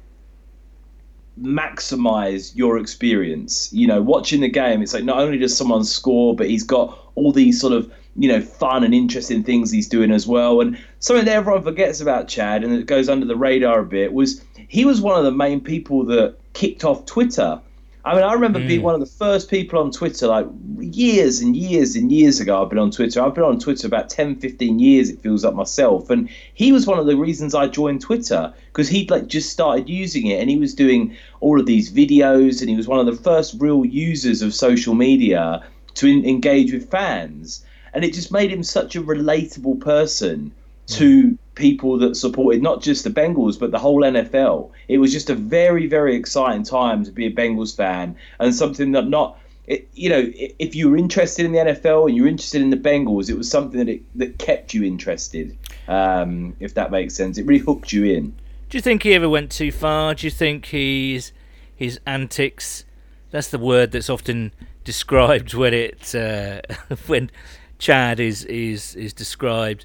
maximize your experience. You know, watching the game, it's like not only does someone score, but he's got all these sort of you know fun and interesting things he's doing as well. And something that everyone forgets about Chad and it goes under the radar a bit was he was one of the main people that kicked off Twitter. I mean, I remember mm. being one of the first people on Twitter, like years and years and years ago. I've been on Twitter. I've been on Twitter about 10, 15 years, it feels like myself. And he was one of the reasons I joined Twitter because he'd like just started using it and he was doing all of these videos and he was one of the first real users of social media to in- engage with fans. And it just made him such a relatable person to people that supported not just the Bengals but the whole NFL. It was just a very very exciting time to be a Bengals fan and something that not it, you know if you were interested in the NFL and you're interested in the Bengals, it was something that it, that kept you interested. Um, if that makes sense, it really hooked you in. Do you think he ever went too far? Do you think he's his antics? That's the word that's often described when it uh, when Chad is is is described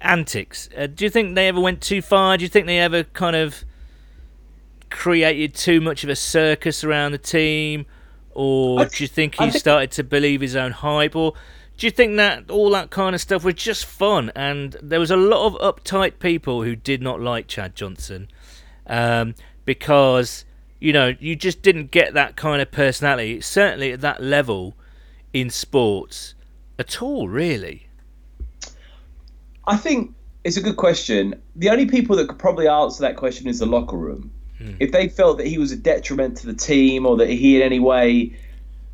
antics. Uh, do you think they ever went too far? Do you think they ever kind of created too much of a circus around the team, or do you think he think, started to believe his own hype, or do you think that all that kind of stuff was just fun? And there was a lot of uptight people who did not like Chad Johnson um, because you know you just didn't get that kind of personality. Certainly at that level in sports at all, really? I think it's a good question. The only people that could probably answer that question is the locker room. Hmm. If they felt that he was a detriment to the team or that he in any way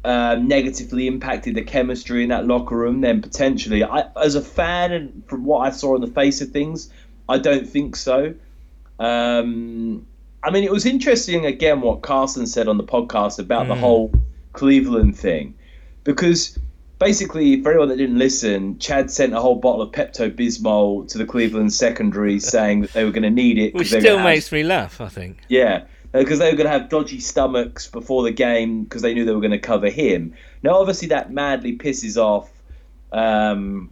um, negatively impacted the chemistry in that locker room, then potentially. I, as a fan, and from what I saw on the face of things, I don't think so. Um, I mean, it was interesting again what Carson said on the podcast about the Mm. whole Cleveland thing, because basically, for anyone that didn't listen, Chad sent a whole bottle of Pepto Bismol to the Cleveland secondary, saying that they were going to need it. Which still gonna have- makes me laugh. I think. yeah, because they were going to have dodgy stomachs before the game because they knew they were going to cover him. Now, obviously, that madly pisses off um,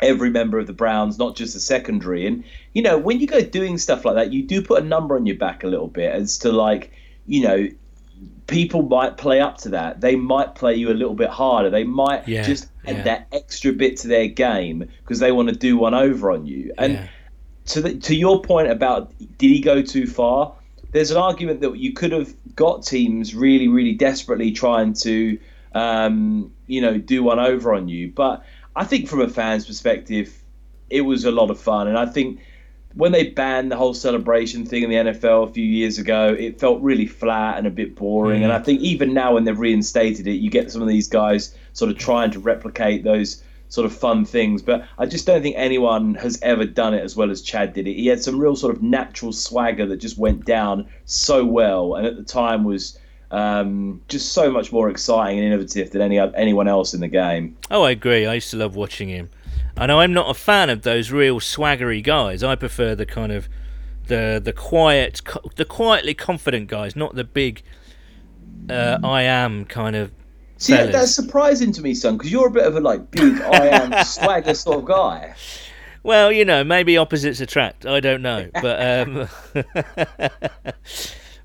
every member of the Browns, not just the secondary. And you know, when you go doing stuff like that, you do put a number on your back a little bit as to like, you know. People might play up to that. They might play you a little bit harder. They might Yeah, just add yeah. that extra bit to their game because they want to do one over on you. And Yeah. to the, to your point about did he go too far? There's an argument that you could have got teams really, really desperately trying to, um, you know, do one over on you. But I think from a fan's perspective, it was a lot of fun, and I think when they banned the whole celebration thing in the NFL a few years ago, it felt really flat and a bit boring. Mm. And I think even now, when they've reinstated it, you get some of these guys sort of trying to replicate those sort of fun things. But I just don't think anyone has ever done it as well as Chad did it. He had some real sort of natural swagger that just went down so well, and at the time was um, just so much more exciting and innovative than any anyone else in the game. Oh, I agree. I used to love watching him. I know I'm not a fan of those real swaggery guys. I prefer the kind of the the quiet, the quietly confident guys, not the big uh, I am kind of. See, fellas. that's surprising to me, son, because you're a bit of a like big I am swagger sort of guy. Well, you know, maybe opposites attract. I don't know, but um,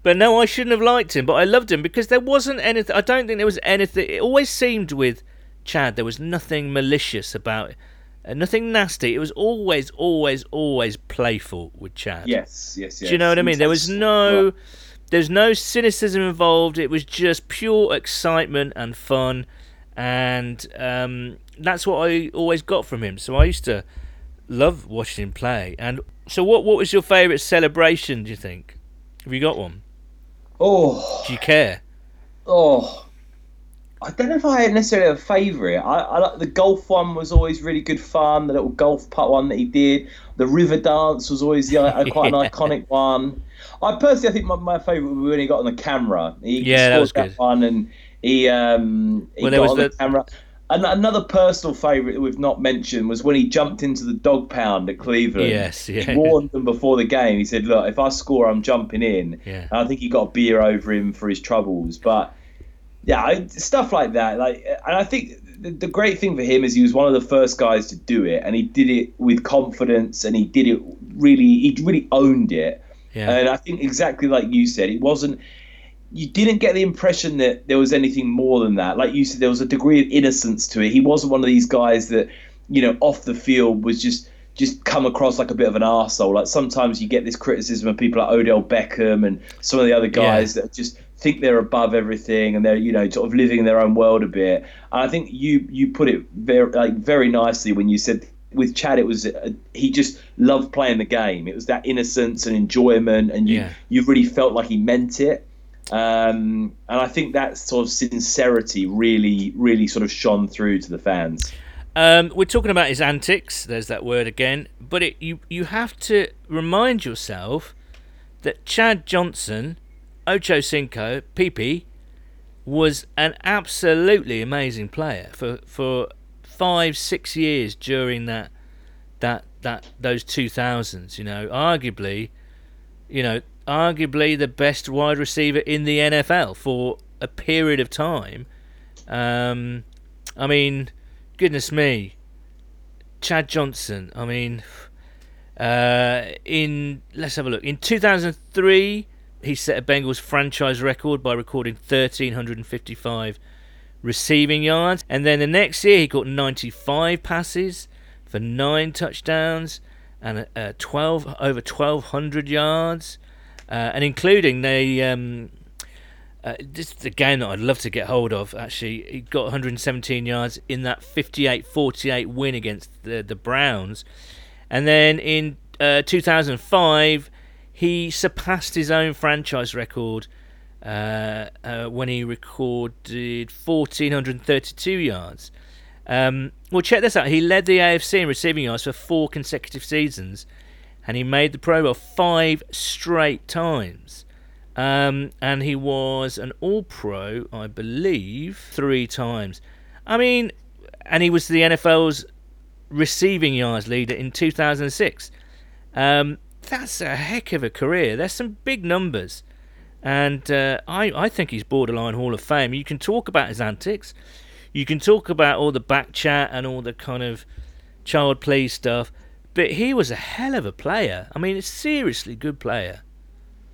but no, I shouldn't have liked him, but I loved him because there wasn't anything. I don't think there was anything. It always seemed with Chad there was nothing malicious about it, uh, nothing nasty. It was always, always, always playful with Chad. Yes, yes, yes. Do you know what I mean? There was no, there's no cynicism involved. It was just pure excitement and fun, and um, that's what I always got from him. So I used to love watching him play. And so, what what was your favourite celebration? Do you think? Have you got one? Oh, Do you care? oh. I don't know if I had necessarily a favourite. I, I like the golf one was always really good fun. The little golf putt one that he did. The river dance was always the, uh, quite an iconic one. I personally, I think my, my favourite was when he got on the camera. He Yeah, that was good. one, and he um he Well, got on the, the- camera. And another personal favourite that we've not mentioned was when he jumped into the dog pound at Cleveland. Yes, yeah. He warned them before the game. He said, "Look, if I score, I'm jumping in." Yeah. And I think he got a beer over him for his troubles. But yeah, I, stuff like that. Like, and I think the, the great thing for him is he was one of the first guys to do it, and he did it with confidence, and he did it really. He really owned it. Yeah. And I think exactly like you said, it wasn't. You didn't get the impression that there was anything more than that. Like you said, there was a degree of innocence to it. He wasn't one of these guys that, you know, off the field was just just come across like a bit of an arsehole. Like sometimes you get this criticism of people like Odell Beckham and some of the other guys that just think they're above everything and they're you know sort of living in their own world a bit. And I think you you put it very like very nicely when you said with Chad it was uh, he just loved playing the game. It was that innocence and enjoyment, and you Yeah. you really felt like he meant it. Um, and I think that sort of sincerity really really sort of shone through to the fans. Um, we're talking about his antics. There's that word again. But it, you you have to remind yourself that Chad Johnson, Ocho Cinco, PP, was an absolutely amazing player for for five six years during that that that those two thousands. You know, arguably, you know, arguably the best wide receiver in the NFL for a period of time. Um, I mean, goodness me, Chad Johnson. I mean, uh, in let's have a look. In 2003, he set a Bengals franchise record by recording 1,355 receiving yards, and then the next year he caught 95 passes for nine touchdowns and uh, 12 over 1,200 yards, uh, and including they. Um, Uh, this is a game that I'd love to get hold of. Actually, he got 117 yards in that 58-48 win against the the Browns, and then in uh, 2005 he surpassed his own franchise record uh, uh, when he recorded 1,432 yards. Um, well, check this out. He led the AFC in receiving yards for four consecutive seasons, and he made the Pro Bowl five straight times. Um, and he was an All Pro, I believe, three times. I mean, and he was the NFL's receiving yards leader in 2006. Um, that's a heck of a career. There's some big numbers. And uh, I, I think he's borderline Hall of Fame. You can talk about his antics. You can talk about all the back chat and all the kind of child play stuff. But he was a hell of a player. I mean, a seriously good player.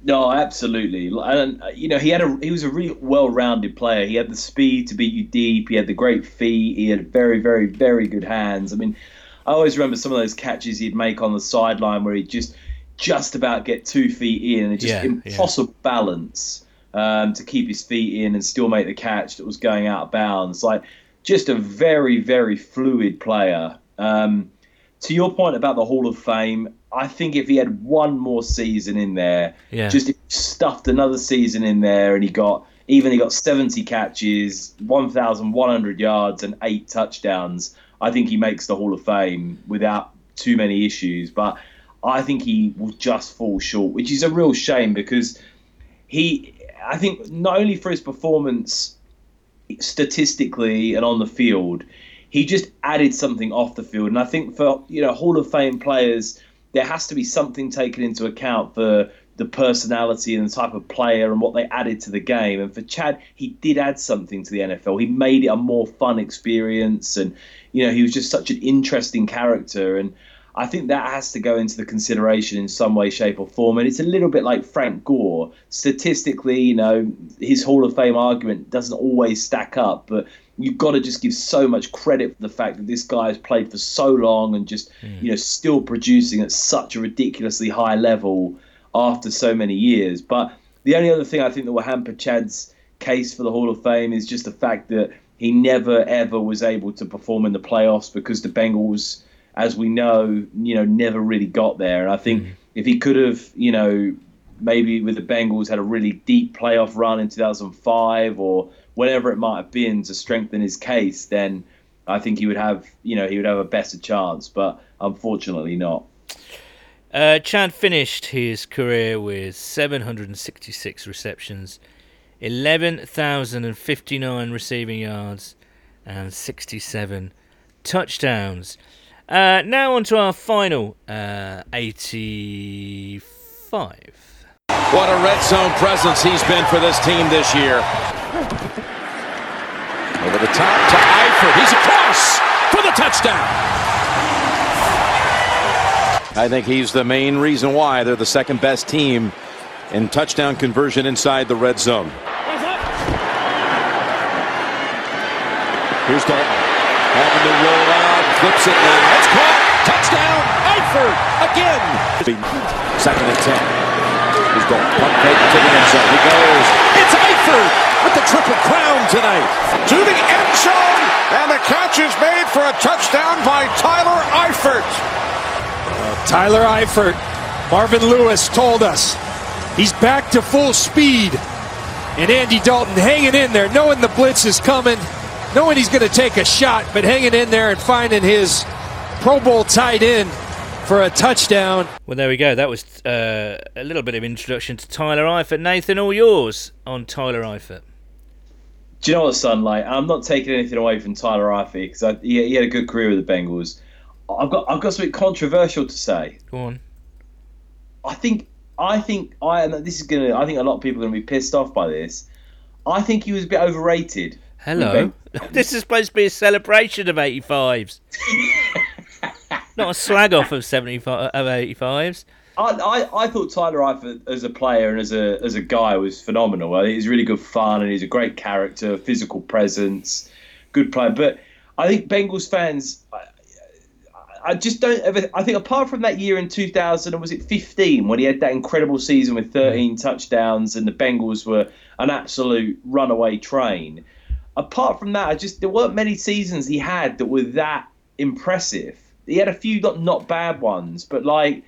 No, absolutely. And you know, he had a he was a really well-rounded player. He had the speed to beat you deep. He had the great feet. He had very, very, very good hands. I mean, I always remember some of those catches he'd make on the sideline where he'd just just about get two feet in and just Yeah, impossible balance um, to keep his feet in and still make the catch that was going out of bounds. Like just a very, very fluid player. Um, to your point about the Hall of Fame, I think if he had one more season in there, Yeah. just if he stuffed another season in there and he got even he got 70 catches, 1,100 yards, and eight touchdowns, I think he makes the Hall of Fame without too many issues. But I think he will just fall short, which is a real shame because he, I think, not only for his performance statistically and on the field, he just added something off the field. And I think for you know Hall of Fame players, there has to be something taken into account for the personality and the type of player and what they added to the game. And for Chad, he did add something to the NFL. He made it a more fun experience, and you know he was just such an interesting character. And I think that has to go into the consideration in some way, shape, or form. And it's a little bit like Frank Gore. Statistically, you know, his Hall of Fame argument doesn't always stack up, but you've got to just give so much credit for the fact that this guy has played for so long and just, hmm. you know, still producing at such a ridiculously high level after so many years. But the only other thing I think that will hamper Chad's case for the Hall of Fame is just the fact that he never ever was able to perform in the playoffs because the Bengals as we know, you know, never really got there. And I think if he could have, you know, maybe with the Bengals had a really deep playoff run in 2005 or whatever it might have been to strengthen his case, then I think he would have, you know, he would have a better chance. But unfortunately, not. Uh, Chad finished his career with 766 receptions, 11,059 receiving yards, and 67 touchdowns. Uh, now on to our final uh, 85. What a red zone presence he's been for this team this year. Over the top to Eifert. He's across for the touchdown. I think he's the main reason why they're the second best team in touchdown conversion inside the red zone. Here's Dalton. Having to roll out, flips it now. It's caught. Touchdown. Eifert again. Second and ten. He's going pump fake to the end zone. He goes. It's Eifert with the triple crown tonight. To the end zone, and the catch is made for a touchdown by Tyler Eifert. Uh, Tyler Eifert, Marvin Lewis told us he's back to full speed. And Andy Dalton hanging in there, knowing the blitz is coming, knowing he's going to take a shot, but hanging in there and finding his Pro Bowl tight end for a touchdown. Well, there we go. That was uh, a little bit of introduction to Tyler Eifert. Nathan, all yours on Tyler Eifert. Do you know what, son? Like, I'm not taking anything away from Tyler Eifert because he, he had a good career with the Bengals. I've got I've got something controversial to say. Go on. I think I think I and this is gonna I think a lot of people are gonna be pissed off by this. I think he was a bit overrated. Hello. this is supposed to be a celebration of 85s. Not a slag off of 75 of 85s. I, I, I thought Tyler Eifert as a player and as a as a guy was phenomenal. I think he's really good fun and he's a great character, physical presence, good player. But I think Bengals fans, I, I just don't ever. I think apart from that year in 2000, was it 15 when he had that incredible season with 13 touchdowns and the Bengals were an absolute runaway train. Apart from that, I just there weren't many seasons he had that were that impressive. He had a few not not bad ones, but like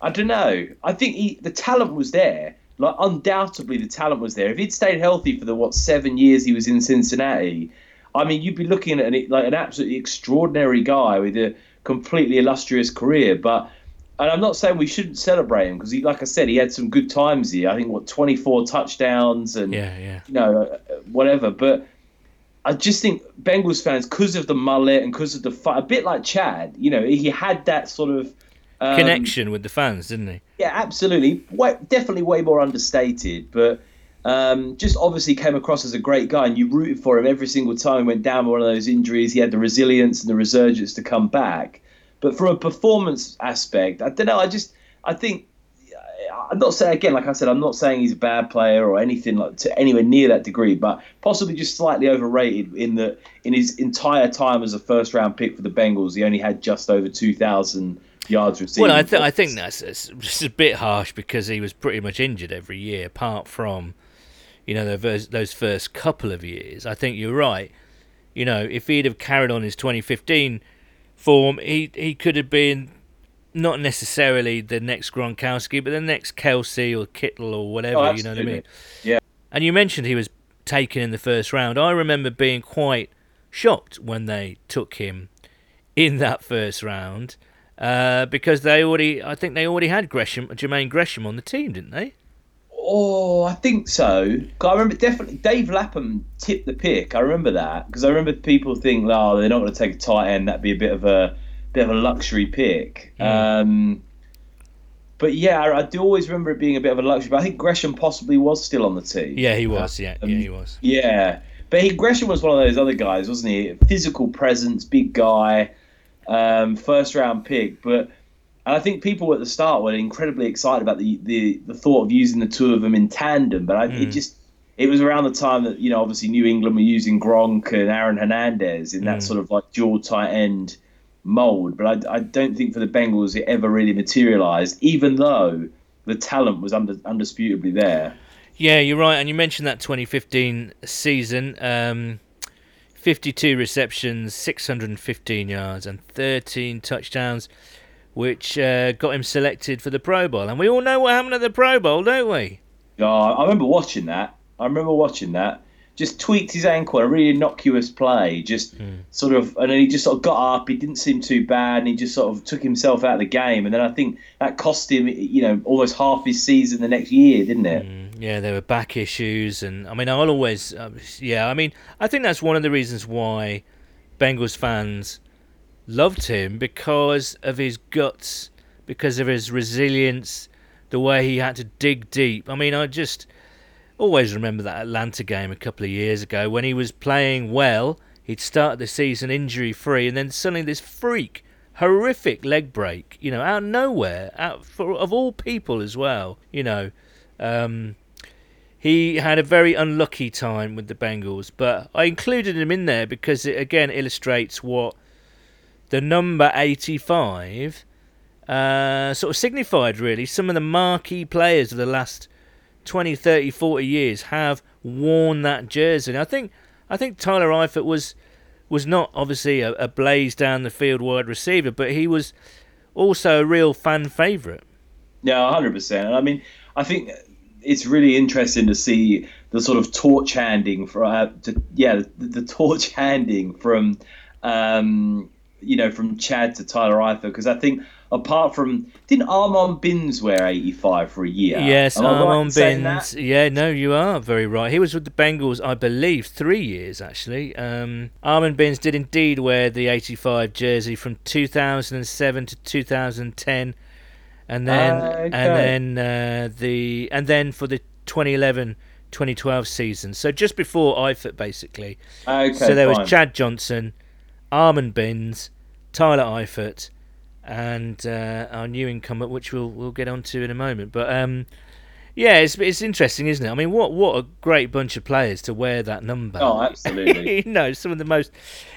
I don't know. I think he, the talent was there. Like undoubtedly, the talent was there. If he'd stayed healthy for the what seven years he was in Cincinnati, I mean, you'd be looking at an, like an absolutely extraordinary guy with a completely illustrious career. But and I'm not saying we shouldn't celebrate him because he, like I said, he had some good times here. I think what 24 touchdowns and Yeah, yeah. you know uh, whatever. But I just think Bengals fans, because of the mullet and because of the fight, a bit like Chad, you know, he had that sort of um, Connection with the fans, didn't he? Yeah, absolutely. Way, definitely way more understated, but um, just obviously came across as a great guy, and you rooted for him every single time he went down with one of those injuries. He had the resilience and the resurgence to come back. But from a performance aspect, I don't know. I just, I think, I'm not saying again, like I said, I'm not saying he's a bad player or anything like to anywhere near that degree, but possibly just slightly overrated in the in his entire time as a first round pick for the Bengals. He only had just over 2,000 yards receiving. Well, I, th- I think that's it's a bit harsh because he was pretty much injured every year, apart from, you know, those, those first couple of years. I think you're right. You know, if he'd have carried on his 2015 form, he he could have been not necessarily the next Gronkowski, but the next Kelce or Kittle or whatever. Oh, you know what I mean? Yeah. And you mentioned he was taken in the first round. I remember being quite shocked when they took him in that first round uh, because they already, I think they already had Gresham, Jermaine Gresham on the team, didn't they? Oh, I think so. I remember definitely Dave Lapham tipped the pick. I remember that because I remember people think, "Oh, they're not going to take a tight end. That'd be a bit of a bit of a luxury pick." Um, but yeah, I, I do always remember it being a bit of a luxury. But I think Gresham possibly was still on the team. Yeah, he was. Yeah, yeah, he was. Yeah, but he, Gresham was one of those other guys, wasn't he? Physical presence, big guy, um, first round pick. But and I think people at the start were incredibly excited about the, the, the thought of using the two of them in tandem. But I, it Mm. just it was around the time that you know obviously New England were using Gronk and Aaron Hernandez in that Mm. sort of like dual tight end mold. But I, I don't think for the Bengals it ever really materialized, even though the talent was under, undisputably there. Yeah, you're right. And you mentioned that 2015 season. Um, 52 receptions, 615 yards, and 13 touchdowns, which uh, got him selected for the Pro Bowl. And we all know what happened at the Pro Bowl, don't we? Yeah, I remember watching that. I remember watching that. Just tweaked his ankle, a really innocuous play. Just sort of, and then he just sort of got up. He didn't seem too bad, and he just sort of took himself out of the game. And then I think that cost him, you know, almost half his season the next year, didn't it? Yeah, there were back issues, and I mean, I'll always, uh, yeah, I mean, I think that's one of the reasons why Bengals fans loved him because of his guts, because of his resilience, the way he had to dig deep. I mean, I just always remember that Atlanta game a couple of years ago when he was playing well. He'd started the season injury free, and then suddenly this freak, horrific leg break, you know, out of nowhere, out for, of all people as well, you know. Um, he had a very unlucky time with the Bengals, but I included him in there because it again illustrates what the number 85 uh, sort of signified, really. Some of the marquee players of the last 20, 30, 40 years have worn that jersey. I think I think Tyler Eifert was was not obviously a, a blaze down the field wide receiver, but he was also a real fan favourite. Yeah, hundred percent. I mean, I think it's really interesting to see the sort of torch handing for, uh, to, yeah, the, the torch handing from, um, you know, from Chad to Tyler Eifert because I think apart from didn't Armon Binns wear eighty five for a year? Yes, Am right Armon saying Binns. Yeah, no, you are very right. He was with the Bengals, I believe, three years actually. Um, Armon Binns did indeed wear the 85 jersey from 2007 to 2010, and then Ah, okay. and then uh, the and then for the 2011. 2012 season, so just before Eifert, basically. Okay, so there fine. was Chad Johnson, Armon Binns, Tyler Eifert, and uh, our new incumbent, which we'll we'll get onto in a moment. But um, Yeah, it's it's interesting, isn't it? I mean, what what a great bunch of players to wear that number. Oh, absolutely. you know, some of the most.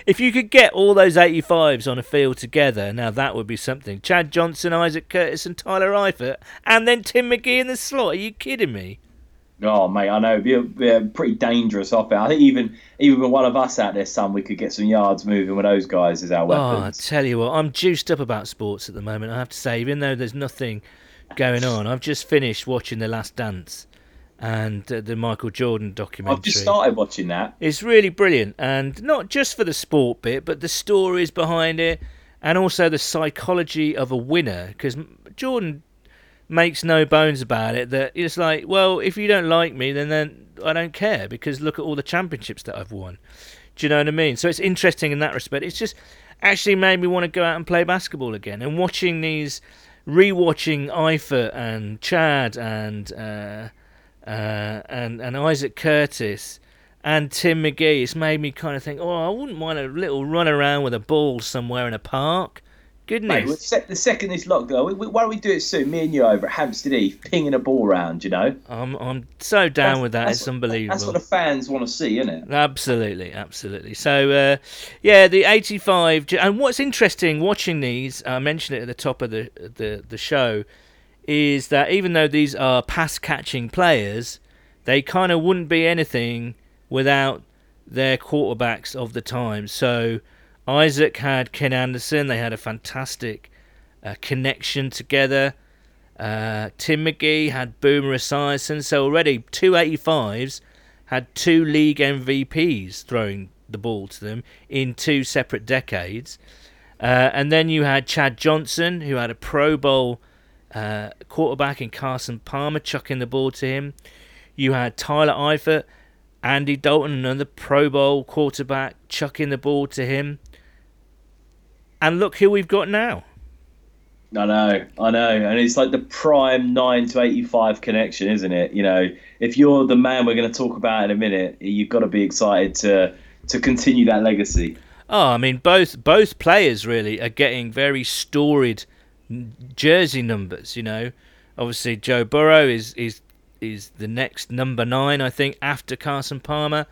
If you could get all those 85s on a field together, now that would be something. Chad Johnson, Isaac Curtis, and Tyler Eifert, and then Tim McGee in the slot. Are you kidding me? Oh mate, I know it'd be a, be a pretty dangerous offense. I think even even with one of us out there, son, we could get some yards moving with those guys as our weapons. Oh, I tell you what, I'm juiced up about sports at the moment. I have to say, even though there's nothing going on, I've just finished watching The Last Dance and uh, the Michael Jordan documentary. I've just started watching that. It's really brilliant, and not just for the sport bit, but the stories behind it, and also the psychology of a winner. Because Jordan makes no bones about it that it's like, well, if you don't like me, then then I don't care because look at all the championships that I've won. Do you know what I mean? So it's interesting in that respect. It's just actually made me want to go out and play basketball again. And watching these, rewatching Eifert and Chad and uh, uh, and and Isaac Curtis and Tim McGee, it's made me kind of think, oh, I wouldn't mind a little run around with a ball somewhere in a park. Goodness. Mate, the second this lockdown, why don't we do it soon? Me and you over at Hampstead Heath, pinging a ball round. You know, I'm I'm so down That's- with that. It's what- unbelievable. That's what the fans want to see, isn't it? Absolutely, absolutely. So, uh, yeah, the 85. And what's interesting watching these, I mentioned it at the top of the, the, the show, is that even though these are pass catching players, they kind of wouldn't be anything without their quarterbacks of the time. So, Isaac had Ken Anderson, they had a fantastic uh, connection together. Uh, Tim McGee had Boomer Esiason, so already two 85s had two league MVPs throwing the ball to them in two separate decades. Uh, and then you had Chad Johnson, who had a Pro Bowl uh, quarterback in Carson Palmer chucking the ball to him. You had Tyler Eifert, Andy Dalton, another Pro Bowl quarterback, chucking the ball to him. And look who we've got now. I know, I know, and it's like the prime nine to eighty-five connection, isn't it? You know, if you're the man we're going to talk about in a minute, you've got to be excited to to continue that legacy. Oh, I mean, both both players really are getting very storied jersey numbers. You know, obviously Joe Burrow is is is the next number nine, I think, after Carson Palmer,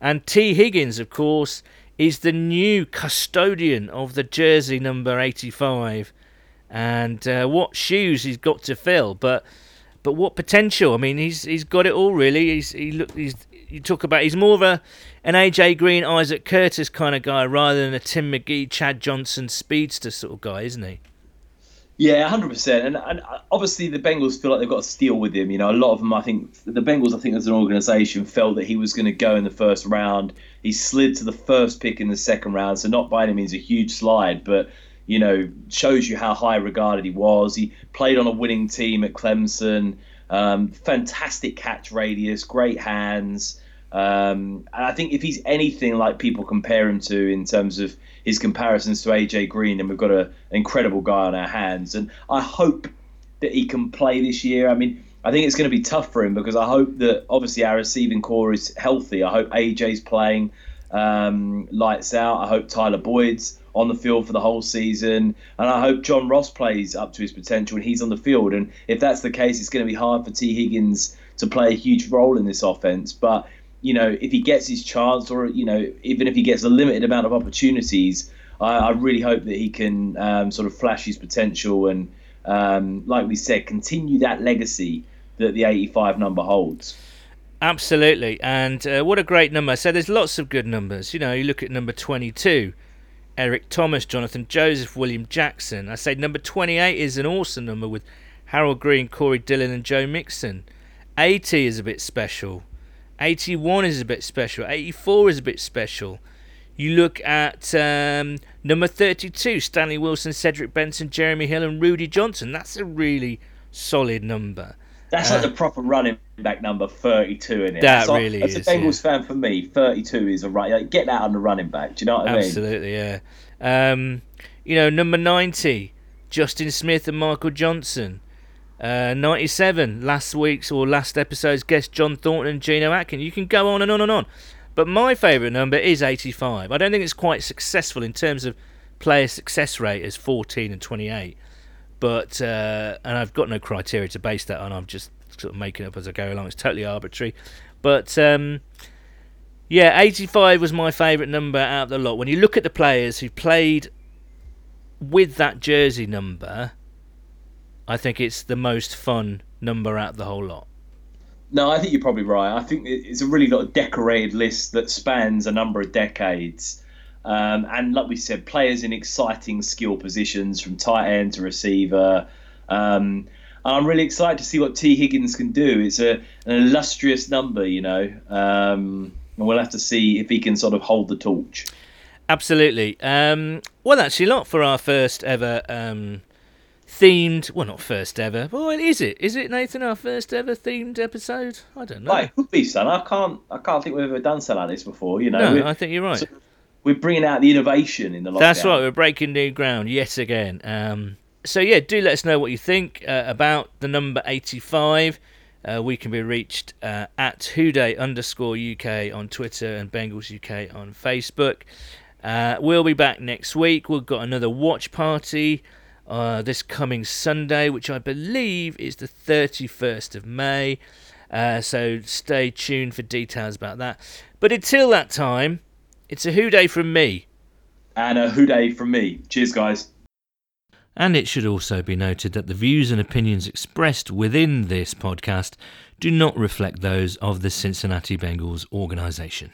and Tee Higgins, of course, is the new custodian of the jersey number eighty-five. And uh, what shoes he's got to fill, but but what potential? I mean, he's he's got it all really. He's he look he's you talk about he's more of a an AJ Green, Isaac Curtis kind of guy rather than a Tim McGee, Chad Johnson speedster sort of guy, isn't he? Yeah, hundred percent. And and obviously the Bengals feel like they've got to steal with him. You know, a lot of them, I think, the Bengals, I think, as an organisation, felt that he was going to go in the first round. He slid to the first pick in the second round, so not by any means a huge slide, but you know, shows you how high regarded he was. He played on a winning team at Clemson. Um, fantastic catch radius, great hands. Um, and I think if he's anything like people compare him to in terms of his comparisons to AJ Green, then we've got a, an incredible guy on our hands. And I hope that he can play this year. I mean, I think it's going to be tough for him because I hope that obviously our receiving core is healthy. I hope AJ's playing um, lights out. I hope Tyler Boyd's on the field for the whole season, and I hope John Ross plays up to his potential and he's on the field. And if that's the case, it's going to be hard for Tee Higgins to play a huge role in this offense. But you know, if he gets his chance, or you know, even if he gets a limited amount of opportunities, I, I really hope that he can um, sort of flash his potential and, um, like we said, continue that legacy that the 85 number holds. Absolutely, and uh, what a great number. So there's lots of good numbers. You know, you look at number 22, Eric Thomas, Jonathan Joseph, William Jackson. I say number 28 is an awesome number with Harold Green, Corey Dillon, and Joe Mixon. 80 is a bit special. 81 is a bit special. 84 is a bit special. You look at um, number 32, Stanley Wilson, Cedric Benson, Jeremy Hill, and Rudi Johnson. That's a really solid number. That's Uh, like the proper running back number 32 in it. That So, really as is, a Bengals fan for me, 32 is a right. Like, get that on the running back. Do you know what I mean? Absolutely, yeah. Um, you know, number 90, Justin Smith and Michael Johnson. Uh, 97, last week's or last episode's guest John Thornton and Geno Atkin. You can go on and on and on. But my favourite number is 85. I don't think it's quite successful in terms of player success rate as 14 and 28. But, uh, and I've got no criteria to base that on, I'm just sort of making up as I go along. It's totally arbitrary, but um, yeah, 85 was my favourite number out of the lot. When you look at the players who played with that jersey number, I think it's the most fun number out of the whole lot. No, I think you're probably right. I think it's a really lot of decorated list that spans a number of decades. Um, and like we said, players in exciting skill positions from tight end to receiver. Um, I'm really excited to see what Tee Higgins can do. It's a, an illustrious number, you know. Um, and we'll have to see if he can sort of hold the torch. Absolutely. Um, well, actually, not for our first ever um, themed. Well, not first ever. Well, is it? Is it Nathan? Our first ever themed episode? I don't know. Like, it could be, son. I can't. I can't think we've ever done something like this before. You know. No, I think you're right. We're bringing out the innovation in the lockdown. That's right. We're breaking new ground yet again. Um, so yeah, do let us know what you think uh, about the number 85. Uh, we can be reached uh, at Who Dey underscore UK on Twitter and Bengals UK on Facebook. Uh, we'll be back next week. We've got another watch party uh, this coming Sunday, which I believe is the 31st of May. Uh, so stay tuned for details about that. But until that time, it's a Who Dey from me. And a Who Dey from me. Cheers, guys. And it should also be noted that the views and opinions expressed within this podcast do not reflect those of the Cincinnati Bengals organisation.